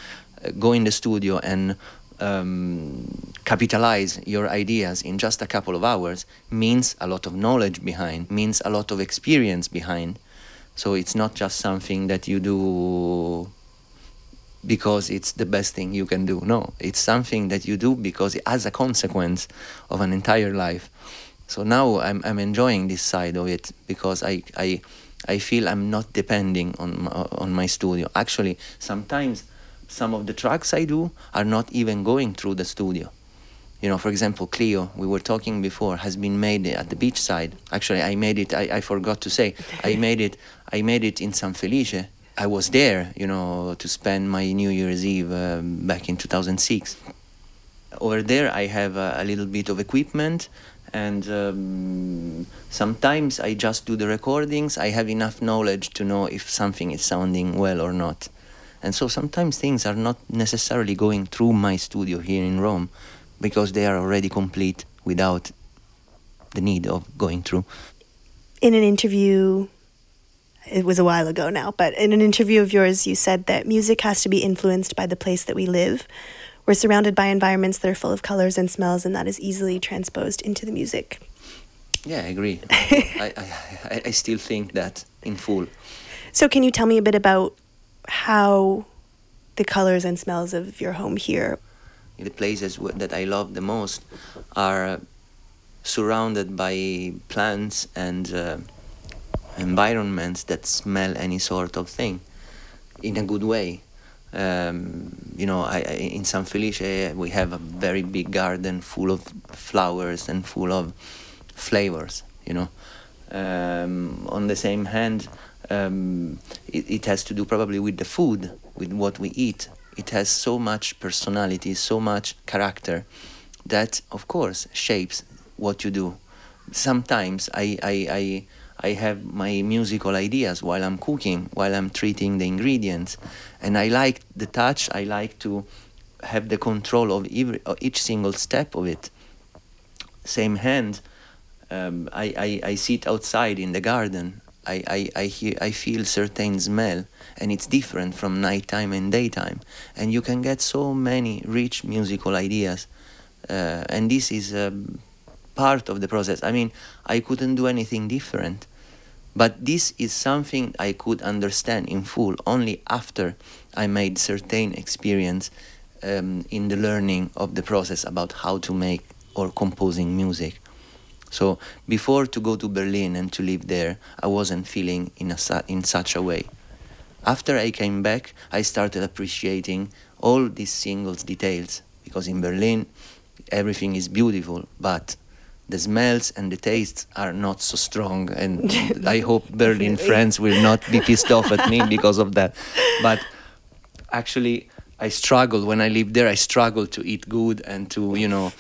uh, go in the studio and um, capitalize your ideas in just a couple of hours means a lot of knowledge behind, means a lot of experience behind. So it's not just something that you do because it's the best thing you can do. No, it's something that you do because it as a consequence of an entire life. So now I'm, I'm enjoying this side of it because I, I, I feel I'm not depending on my, on my studio. Actually, sometimes some of the tracks I do are not even going through the studio. You know, for example, Clio, we were talking before, has been made at the beach side. Actually, I made it. I, I forgot to say, I made it. I made it in San Felice I was there, you know, to spend my New Year's Eve um, back in 2006. Over there, I have a, a little bit of equipment, and um, sometimes I just do the recordings. I have enough knowledge to know if something is sounding well or not. And so sometimes things are not necessarily going through my studio here in Rome because they are already complete without the need of going through. In an interview it was a while ago now, but in an interview of yours, you said that music has to be influenced by the place that we live. We're surrounded by environments that are full of colors and smells, and that is easily transposed into the music. Yeah, I agree. I, I, I still think that in full. So, can you tell me a bit about how the colors and smells of your home here? The places that I love the most are surrounded by plants and uh, environments that smell any sort of thing in a good way. Um, you know, I, I, in San Felice we have a very big garden full of flowers and full of flavors. You know, um, on the same hand, um, it, it, has to do probably with the food, with what we eat. It has so much personality, so much character, that of course shapes what you do. Sometimes I, I, I I have my musical ideas while I'm cooking, while I'm treating the ingredients. And I like the touch, I like to have the control of every, each single step of it. Same hand, um, I, I, I sit outside in the garden. I, I, I, hear, I feel certain smell and it's different from nighttime and daytime. And you can get so many rich musical ideas. Uh, and this is um, part of the process. I mean, I couldn't do anything different. But this is something I could understand in full only after I made certain experience um, in the learning of the process about how to make or composing music. So before to go to Berlin and to live there, I wasn't feeling in a in such a way. After I came back, I started appreciating all these singles details because in Berlin everything is beautiful, but the smells and the tastes are not so strong and i hope berlin friends will not be pissed off at me because of that. But actually i struggle when i live there i struggle to eat good and to you know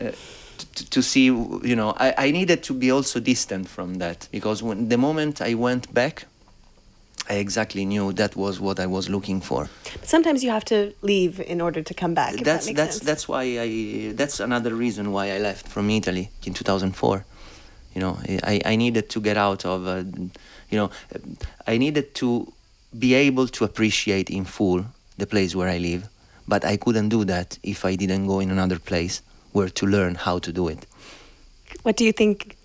uh, to, to see you know I, I needed to be also distant from that because when the moment i went back I exactly knew that was what I was looking for. Sometimes you have to leave in order to come back. That's that that's sense. that's why I that's another reason why I left from Italy in 2004. You know, I I needed to get out of, uh, you know, I needed to be able to appreciate in full the place where I live, but I couldn't do that if I didn't go in another place where to learn how to do it. What do you think?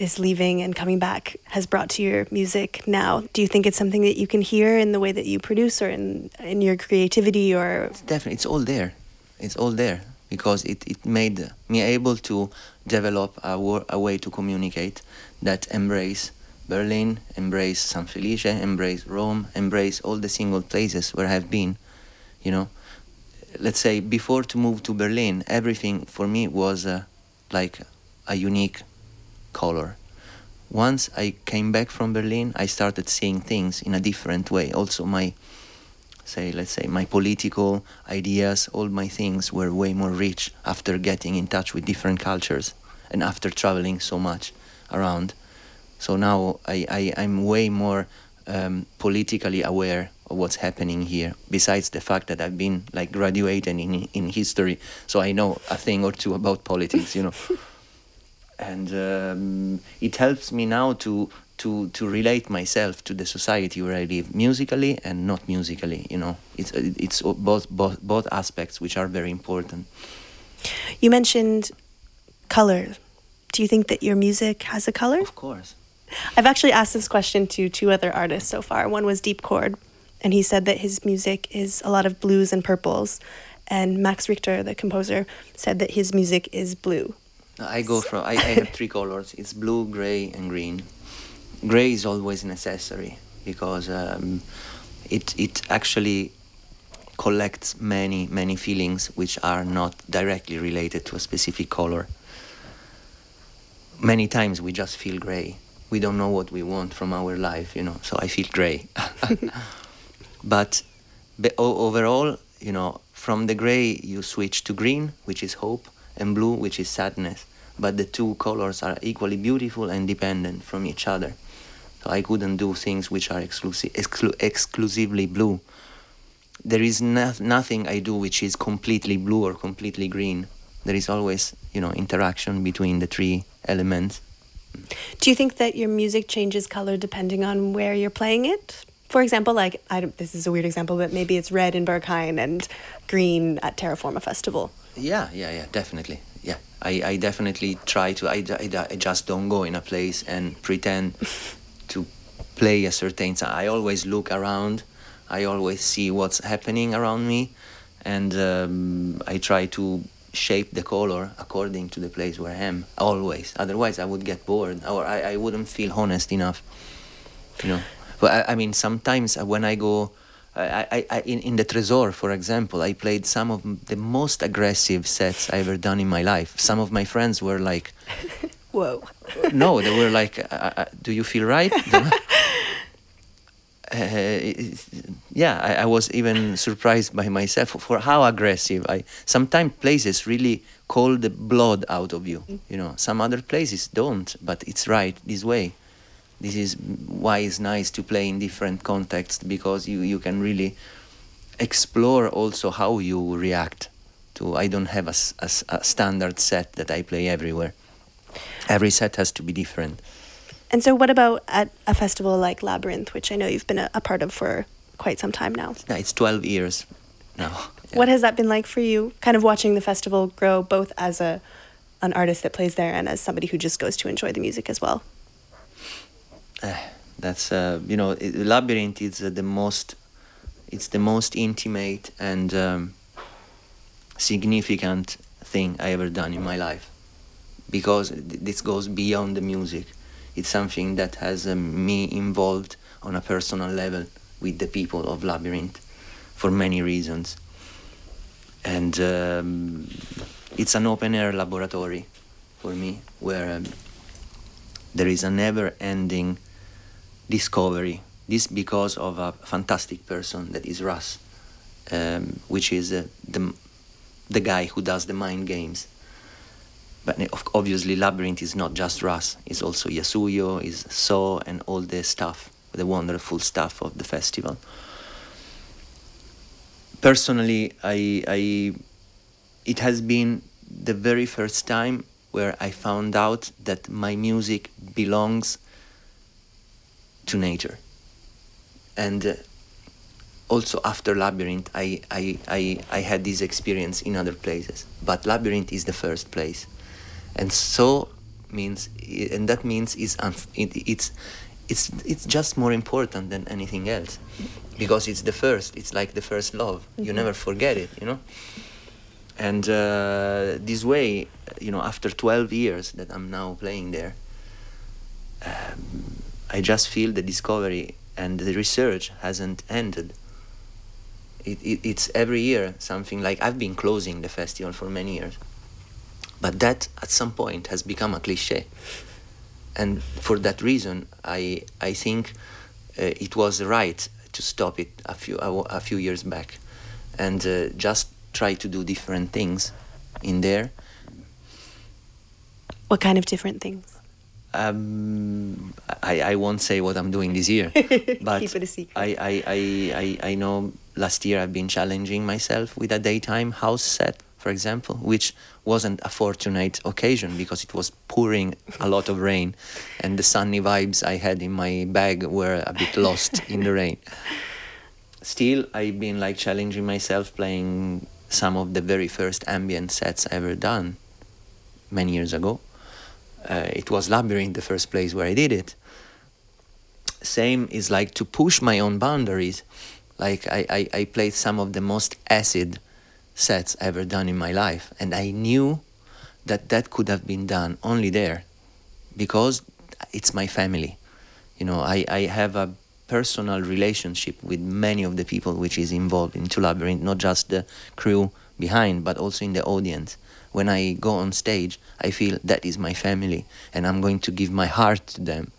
this leaving and coming back has brought to your music now? Do you think it's something that you can hear in the way that you produce or in in your creativity or it's definitely it's all there. It's all there because it, it made me able to develop a, a way to communicate that embrace Berlin, embrace San Felice, embrace Rome, embrace all the single places where I've been. You know, let's say before to move to Berlin, everything for me was uh, like a unique color. Once I came back from Berlin, I started seeing things in a different way. Also, my say let's say my political ideas all my things were way more rich after getting in touch with different cultures and after traveling so much around so now i, I i'm way more um, politically aware what's happening here besides the fact that i've been like graduated in in history so i know a thing or two about politics you know and um, it helps me now to to to relate myself to the society where I live musically and not musically. You know, it's it's both both both aspects which are very important. You mentioned color. Do you think that your music has a color? Of course. I've actually asked this question to two other artists so far. One was DeepChord, and he said that his music is a lot of blues and purples. And Max Richter, the composer, said that his music is blue. I go from I, I have three colors. It's blue, gray, and green. Gray is always necessary because um, it it actually collects many many feelings which are not directly related to a specific color. Many times we just feel gray. We don't know what we want from our life, you know. So I feel gray. but, overall, you know, from the gray you switch to green, which is hope, and blue, which is sadness but the two colors are equally beautiful and dependent from each other. So I couldn't do things which are exclusi- exclu- exclusively blue. There is no- nothing I do which is completely blue or completely green. There is always, you know, interaction between the three elements. Do you think that your music changes color depending on where you're playing it? For example, like I don't, this is a weird example, but maybe it's red in Berghain and green at Terraforma Festival. Yeah, yeah, yeah, definitely. Yeah, I, I definitely try to. I, I, I just don't go in a place and pretend to play a certain. I always look around. I always see what's happening around me, and um, I try to shape the color according to the place where I am. Always. Otherwise, I would get bored, or I, I wouldn't feel honest enough. You know. But I, I mean, sometimes when I go I, I, in, in the Tresor, for example, I played some of the most aggressive sets I ever done in my life. Some of my friends were like, "Whoa!" no, they were like, uh, uh, "Do you feel right?" uh, yeah, I, I, was even surprised by myself for how aggressive I. Sometimes places really call the blood out of you. You know, some other places don't, but it's right this way this is why it's nice to play in different contexts because you, you can really explore also how you react to i don't have a, a, a, standard set that i play everywhere. Every set has to be different. And so what about at a festival like labyrinth which i know you've been a, a part of for quite some time now? Yeah it's 12 years now. Yeah. what has that been like for you kind of watching the festival grow both as a an artist that plays there and as somebody who just goes to enjoy the music as well that's uh, you know labyrinth is uh, the most it's the most intimate and um, significant thing I ever done in my life because this goes beyond the music. It's something that has um, me involved on a personal level with the people of Labyrinth for many reasons. And um, it's an open air laboratory for me where um, there is a never ending discovery. This because of a fantastic person that is Russ, um, which is uh, the the guy who does the mind games. But obviously, Labyrinth is not just Russ. It's also Yasuyo, is So, and all the stuff, the wonderful stuff of the festival. Personally, I, I, it has been the very first time where I found out that my music belongs to nature. And uh, also after Labyrinth, I, I, I, I had this experience in other places. But Labyrinth is the first place. And so means, and that means it's, it, it's, it's, it's just more important than anything else. Because it's the first, it's like the first love. Mm-hmm. You never forget it, you know? And uh, this way, you know, after 12 years that I'm now playing there, um, I just feel the discovery and the research hasn't ended. It, it, it's every year something like I've been closing the festival for many years, but that at some point has become a cliche, and for that reason, I I think uh, it was right to stop it a few a, a few years back, and uh, just try to do different things in there. What kind of different things? Um, I, I won't say what I'm doing this year, but Keep it a secret. I, I, I, I, I know last year I've been challenging myself with a daytime house set for example, which wasn't a fortunate occasion because it was pouring a lot of rain and the sunny vibes I had in my bag were a bit lost in the rain. Still, I've been like challenging myself playing some of the very first ambient sets I ever done many years ago. Uh, it was Labyrinth the first place where I did it. Same is like to push my own boundaries. Like I, I, I played some of the most acid sets ever done in my life, and I knew that that could have been done only there because it's my family. You know, I, I have a personal relationship with many of the people which is involved into Labyrinth, not just the crew behind, but also in the audience. When I go on stage, I feel that is my family, and I'm going to give my heart to them.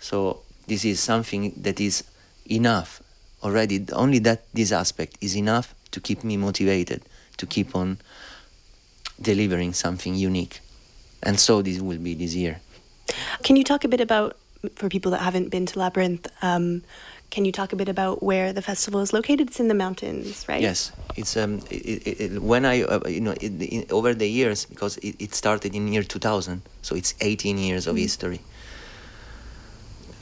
So this is something that is enough already. Only that this aspect is enough to keep me motivated, to keep on delivering something unique. And so this will be this year. Can you talk a bit about, for people that haven't been to Labyrinth, um, can you talk a bit about where the festival is located? It's in the mountains, right? Yes, it's um, it, it, it, when I uh, you know it, over the years because it, started in year 2000, so it's 18 years of mm-hmm. history.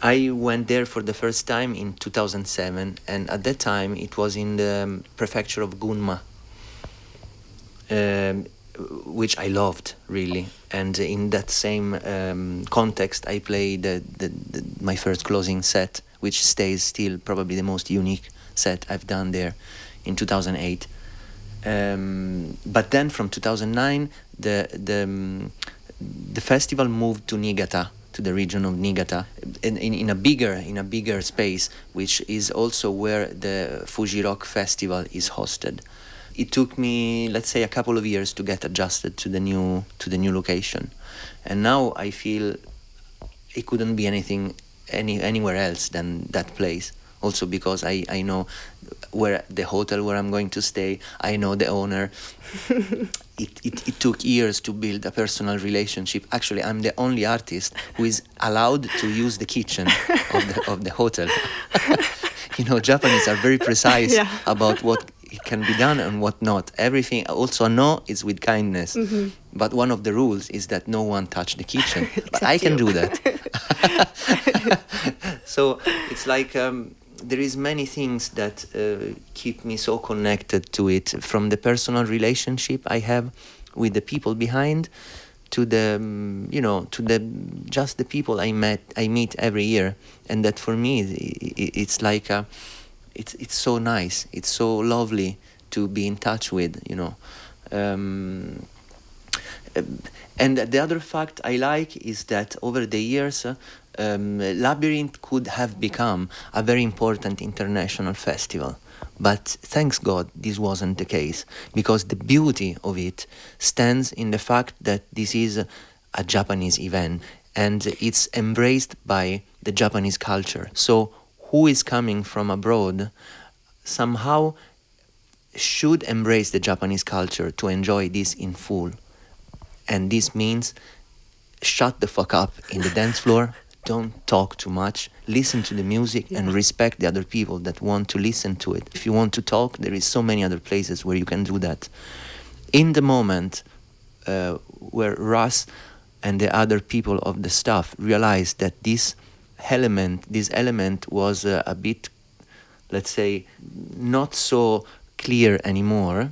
I went there for the first time in 2007, and at that time it was in the um, prefecture of Gunma, um, which I loved really. And in that same um, context, I played the, the, the, my first closing set, which stays still probably the most unique set I've done there in 2008. Um, but then from 2009, the the um, the festival moved to Niigata to the region of Niigata in, in, in, a bigger in a bigger space, which is also where the Fuji Rock Festival is hosted. It took me, let's say, a couple of years to get adjusted to the new to the new location, and now I feel it couldn't be anything any anywhere else than that place also because I, I know where the hotel where I'm going to stay. I know the owner. it, it, it took years to build a personal relationship. Actually, I'm the only artist who is allowed to use the kitchen of the, of the hotel. you know, Japanese are very precise yeah. about what can be done and what not. Everything also no is with kindness. Mm-hmm. But one of the rules is that no one touch the kitchen. but I can do that. so it's like um, there is many things that uh, keep me so connected to it from the personal relationship i have with the people behind to the um, you know to the just the people i met i meet every year and that for me it's like a, it's it's so nice it's so lovely to be in touch with you know um, and the other fact I like is that over the years, uh, um, Labyrinth could have become a very important international festival. But thanks God, this wasn't the case, because the beauty of it stands in the fact that this is a Japanese event and it's embraced by the Japanese culture. So, who is coming from abroad somehow should embrace the Japanese culture to enjoy this in full. And this means shut the fuck up in the dance floor don't talk too much listen to the music yeah. and respect the other people that want to listen to it if you want to talk there is so many other places where you can do that in the moment uh, where russ and the other people of the staff realized that this element this element was uh, a bit let's say not so clear anymore.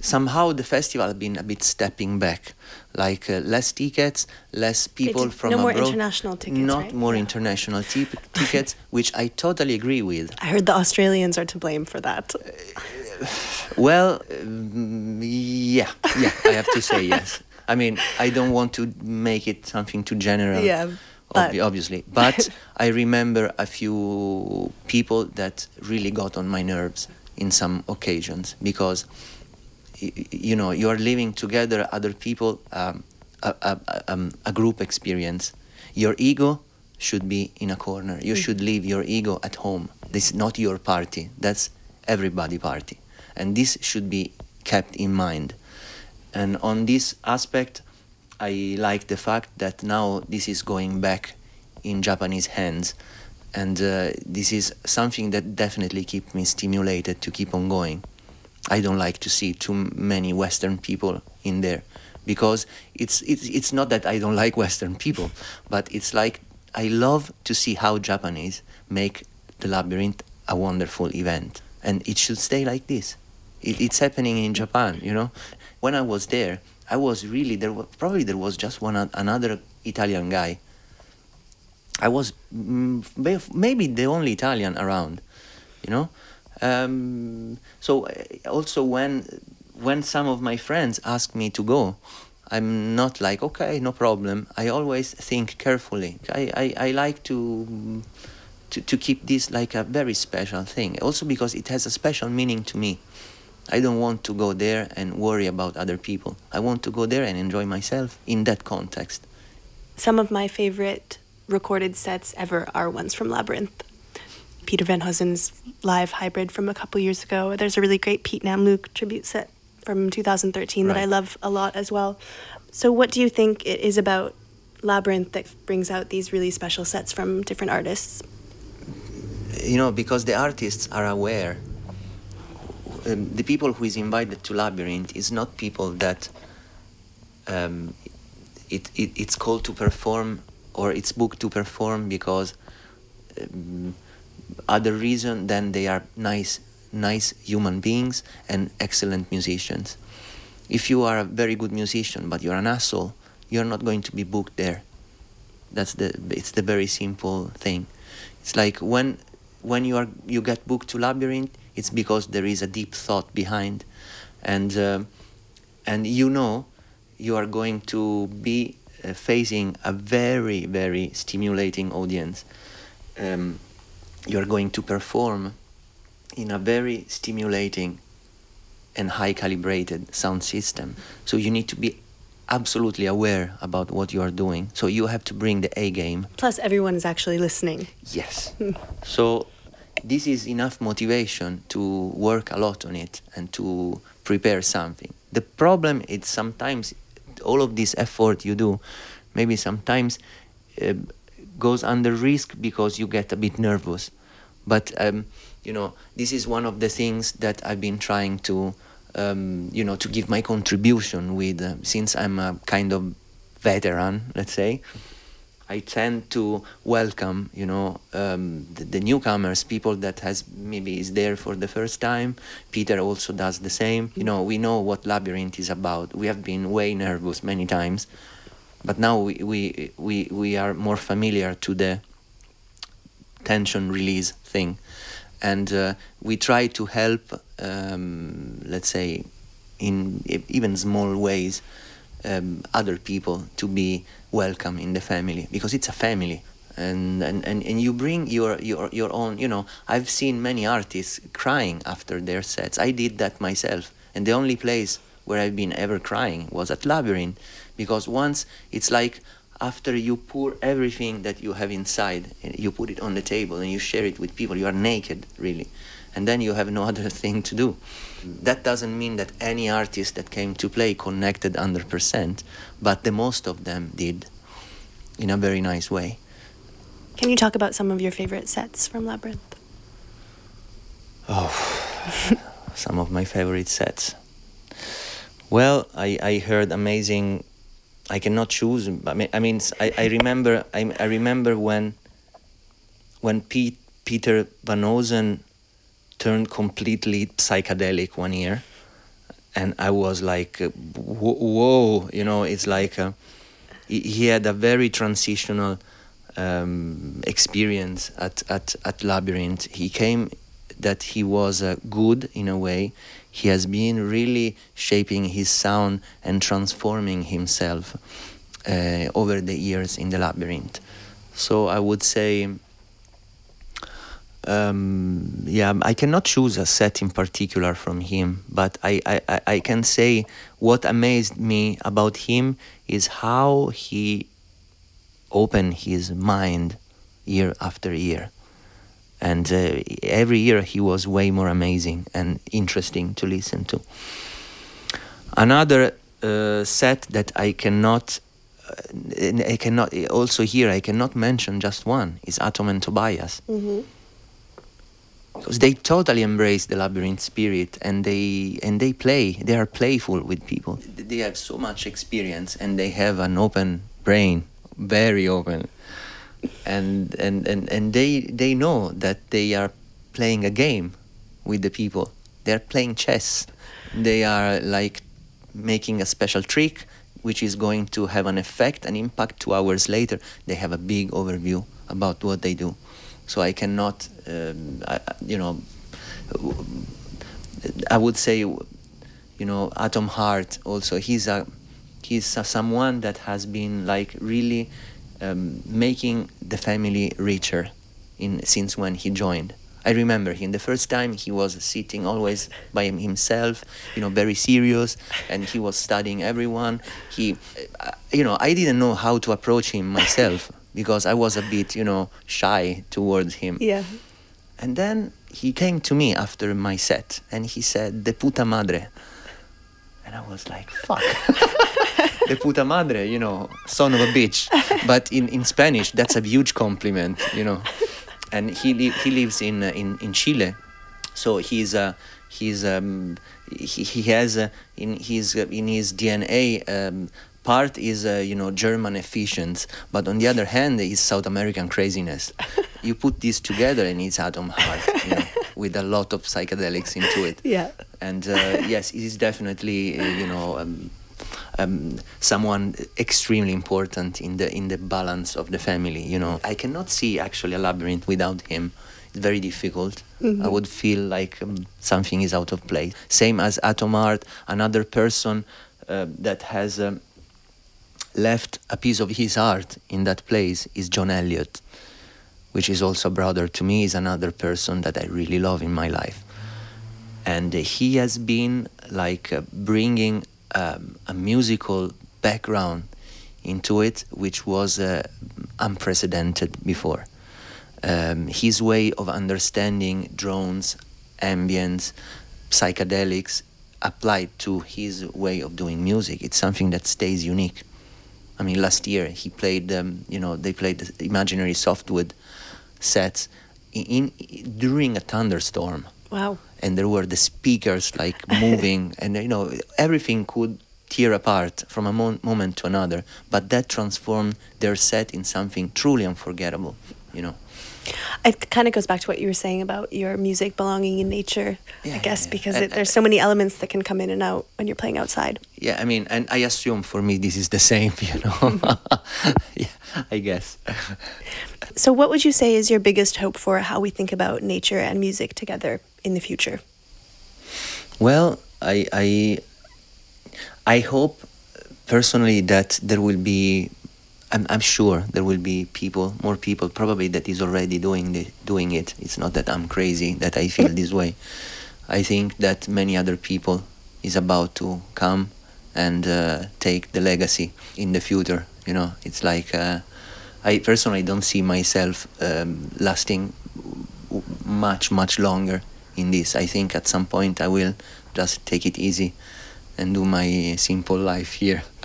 Somehow the festival has been a bit stepping back. Like uh, less tickets less people it's from no abroad. more international tickets not right? more yeah. international t- tickets which i totally agree with. I heard the australians are to blame for that. Uh, well um, yeah yeah i have to say yes. I mean i don't want to make it something too general. Yeah but. obviously. But i remember a few people that really got on my nerves in some occasions because you know you are living together other people um, a, a, um, a, group experience. Your ego should be in a corner. You mm. should leave your ego at home. This is not your party. That's everybody party. And this should be kept in mind. And on this aspect i like the fact that now this is going back in japanese hands and uh, this is something that definitely keeps me stimulated to keep on going I don't like to see too many Western people in there because it's, it's, it's not that I don't like Western people, but it's like I love to see how Japanese make the labyrinth a wonderful event. And it should stay like this. It, it's happening in Japan, you know. When I was there, I was really there. Was, probably there was just one another Italian guy. I was mm, maybe the only Italian around, you know. Um, so uh, also when when some of my friends ask me to go, I'm not like okay, no problem. I always think carefully. I, I, I like to, to to keep this like a very special thing. Also because it has a special meaning to me. I don't want to go there and worry about other people. I want to go there and enjoy myself in that context. Some of my favorite recorded sets ever are ones from Labyrinth. Peter Van Hoesen's live hybrid from a couple years ago. There's a really great Pete Namlook tribute set from 2013 right. that I love a lot as well. So, what do you think it is about Labyrinth that brings out these really special sets from different artists? You know, because the artists are aware um, the people who is invited to Labyrinth is not people that um, it, it, it's called to perform or it's booked to perform because um, other reason than they are nice nice human beings and excellent musicians. If you are a very good musician but you're an asshole, you're not going to be booked there. That's the it's the very simple thing. It's like when when you are you get booked to Labyrinth, it's because there is a deep thought behind, and uh, and you know you are going to be uh, facing a very very stimulating audience. Um, you are going to perform in a very stimulating and high calibrated sound system. So you need to be absolutely aware about what you are doing. So you have to bring the A game. Plus, everyone is actually listening. Yes. so this is enough motivation to work a lot on it and to prepare something. The problem is sometimes all of this effort you do, maybe sometimes uh, goes under risk because you get a bit nervous. But um, you know, this is one of the things that I've been trying to, um, you know, to give my contribution with. Uh, since I'm a kind of veteran, let's say, I tend to welcome, you know, um, the, the, newcomers, people that has maybe is there for the first time. Peter also does the same. You know, we know what labyrinth is about. We have been way nervous many times, but now we we we, we are more familiar to the tension release thing, and uh, we try to help. Um, let's say, in even small ways um, other people to be welcome in the family because it's a family. And, and, and, and you bring your, your, your own you know i've seen many artists crying after their sets. I did that myself. And the only place where i've been ever crying was at labyrinth because once it's like after you pour everything that you have inside eh, you put it on the table and you share it with people you are naked really and then you have no other thing to do. That doesn't mean that any artist that came to play connected 100%, but the most of them did in a very nice way. Can you talk about some of your favorite sets from Labyrinth? Oh, some of my favorite sets. Well, I, I heard amazing. I cannot choose. I mean, I mean, I, I remember. I, I remember when when Pete, Peter Van Hoesen turned completely psychedelic one year. And i was like whoa you know it's like uh, he had a very transitional um, experience at, at, at labyrinth. He came that he was uh, good in a way. He has been really shaping his sound and transforming himself uh, over the years in the labyrinth. So i would say um, yeah, I cannot choose a set in particular from him, but I, I, I can say what amazed me about him is how he opened his mind year after year. And uh, every year he was way more amazing and interesting to listen to. Another uh, set that I cannot uh, I cannot also here I cannot mention just one is Atom and Tobias. Mm-hmm because they totally embrace the labyrinth spirit and they and they play they are playful with people. They have so much experience and they have an open brain very open. And and and, and they they know that they are playing a game with the people. They're playing chess. They are like making a special trick which is going to have an effect an impact two hours later. They have a big overview about what they do so I cannot, um, I, you know, I would say, you know, Atom Heart also. He's a he's a, someone that has been like really um, making the family richer in since when he joined. I remember him the first time he was sitting always by himself, you know, very serious, and he was studying everyone. He, uh, you know, I didn't know how to approach him myself because I was a bit, you know, shy towards him. Yeah. And then he came to me after my set and he said, De puta madre. And I was like, fuck. De puta madre, you know, son of a bitch. But in, in Spanish, that's a huge compliment, you know. And he, li- he lives in, uh, in, in Chile. So he's, uh, he's um, he, he has uh, in his uh, in his DNA um, part is uh, you know German efficiency, but on the other hand is South American craziness. you put these together and it's Atom Heart, you know, with a lot of psychedelics into it. Yeah. And uh, yes, it is definitely uh, you know. Um, um, someone extremely important in the in the balance of the family. You know, I cannot see actually a labyrinth without him. It's very difficult. Mm-hmm. I would feel like um, something is out of place. Same as Atom Heart, another person uh, that has um, left a piece of his heart in that place is John Elliott, which is also a brother to me, is another person that I really love in my life. And uh, he has been like uh, bringing um, a musical background into it, which was uh, unprecedented before. Um, his way of understanding drones, ambience, psychedelics applied to his way of doing music. It's something that stays unique. I mean, last year he played, um, you know, they played the imaginary softwood sets in, in, during a thunderstorm. Wow. And there were the speakers like moving, and you know, everything could tear apart from a mo- moment to another. But that transformed their set in something truly unforgettable, you know. It kind of goes back to what you were saying about your music belonging in nature, Yeah, I guess, yeah, yeah. because And- it, there's so many elements that can come in and out when you're playing outside. Yeah, I mean, and I assume for me this is the same, you know. yeah, I guess. So, what would you say is your biggest hope for how we think about nature and music together in the future? Well, I I I hope personally that there will be. I'm, I'm sure there will be people, more people, probably that is already doing the, doing it. It's not that I'm crazy that I feel this way. I think that many other people is about to come and uh, take the legacy in the future. You know, it's like uh, I personally don't see myself um, lasting much much longer in this. I think at some point I will just take it easy and do my simple life here.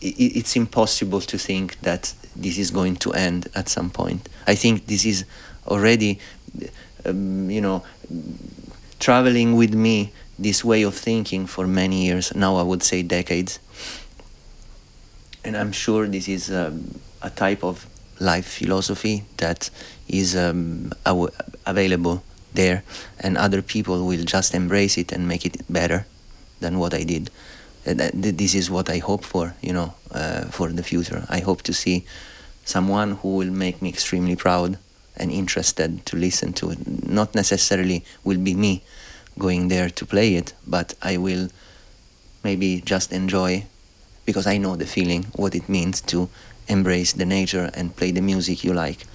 it, it's impossible to think that this is going to end at some point. I think this is already, um, you know, traveling with me this way of thinking for many years. Now I would say decades. And I'm sure this is um, a type of life philosophy that is um, aw- available there, and other people will just embrace it and make it better than what I did. Th- this is what I hope for, you know, uh, for the future. I hope to see someone who will make me extremely proud and interested to listen to it. Not necessarily will be me going there to play it, but I will maybe just enjoy because I know the feeling, what it means to embrace the nature and play the music you like.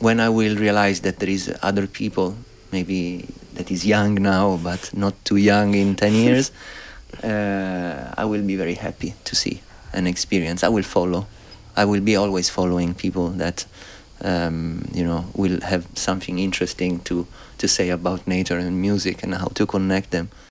When I will realize that there is other people, maybe that is young now, but not too young in 10 years, uh, I will be very happy to see and experience. I will follow. I will be always following people that, um, you know, will have something interesting to, to say about nature and music and how to connect them.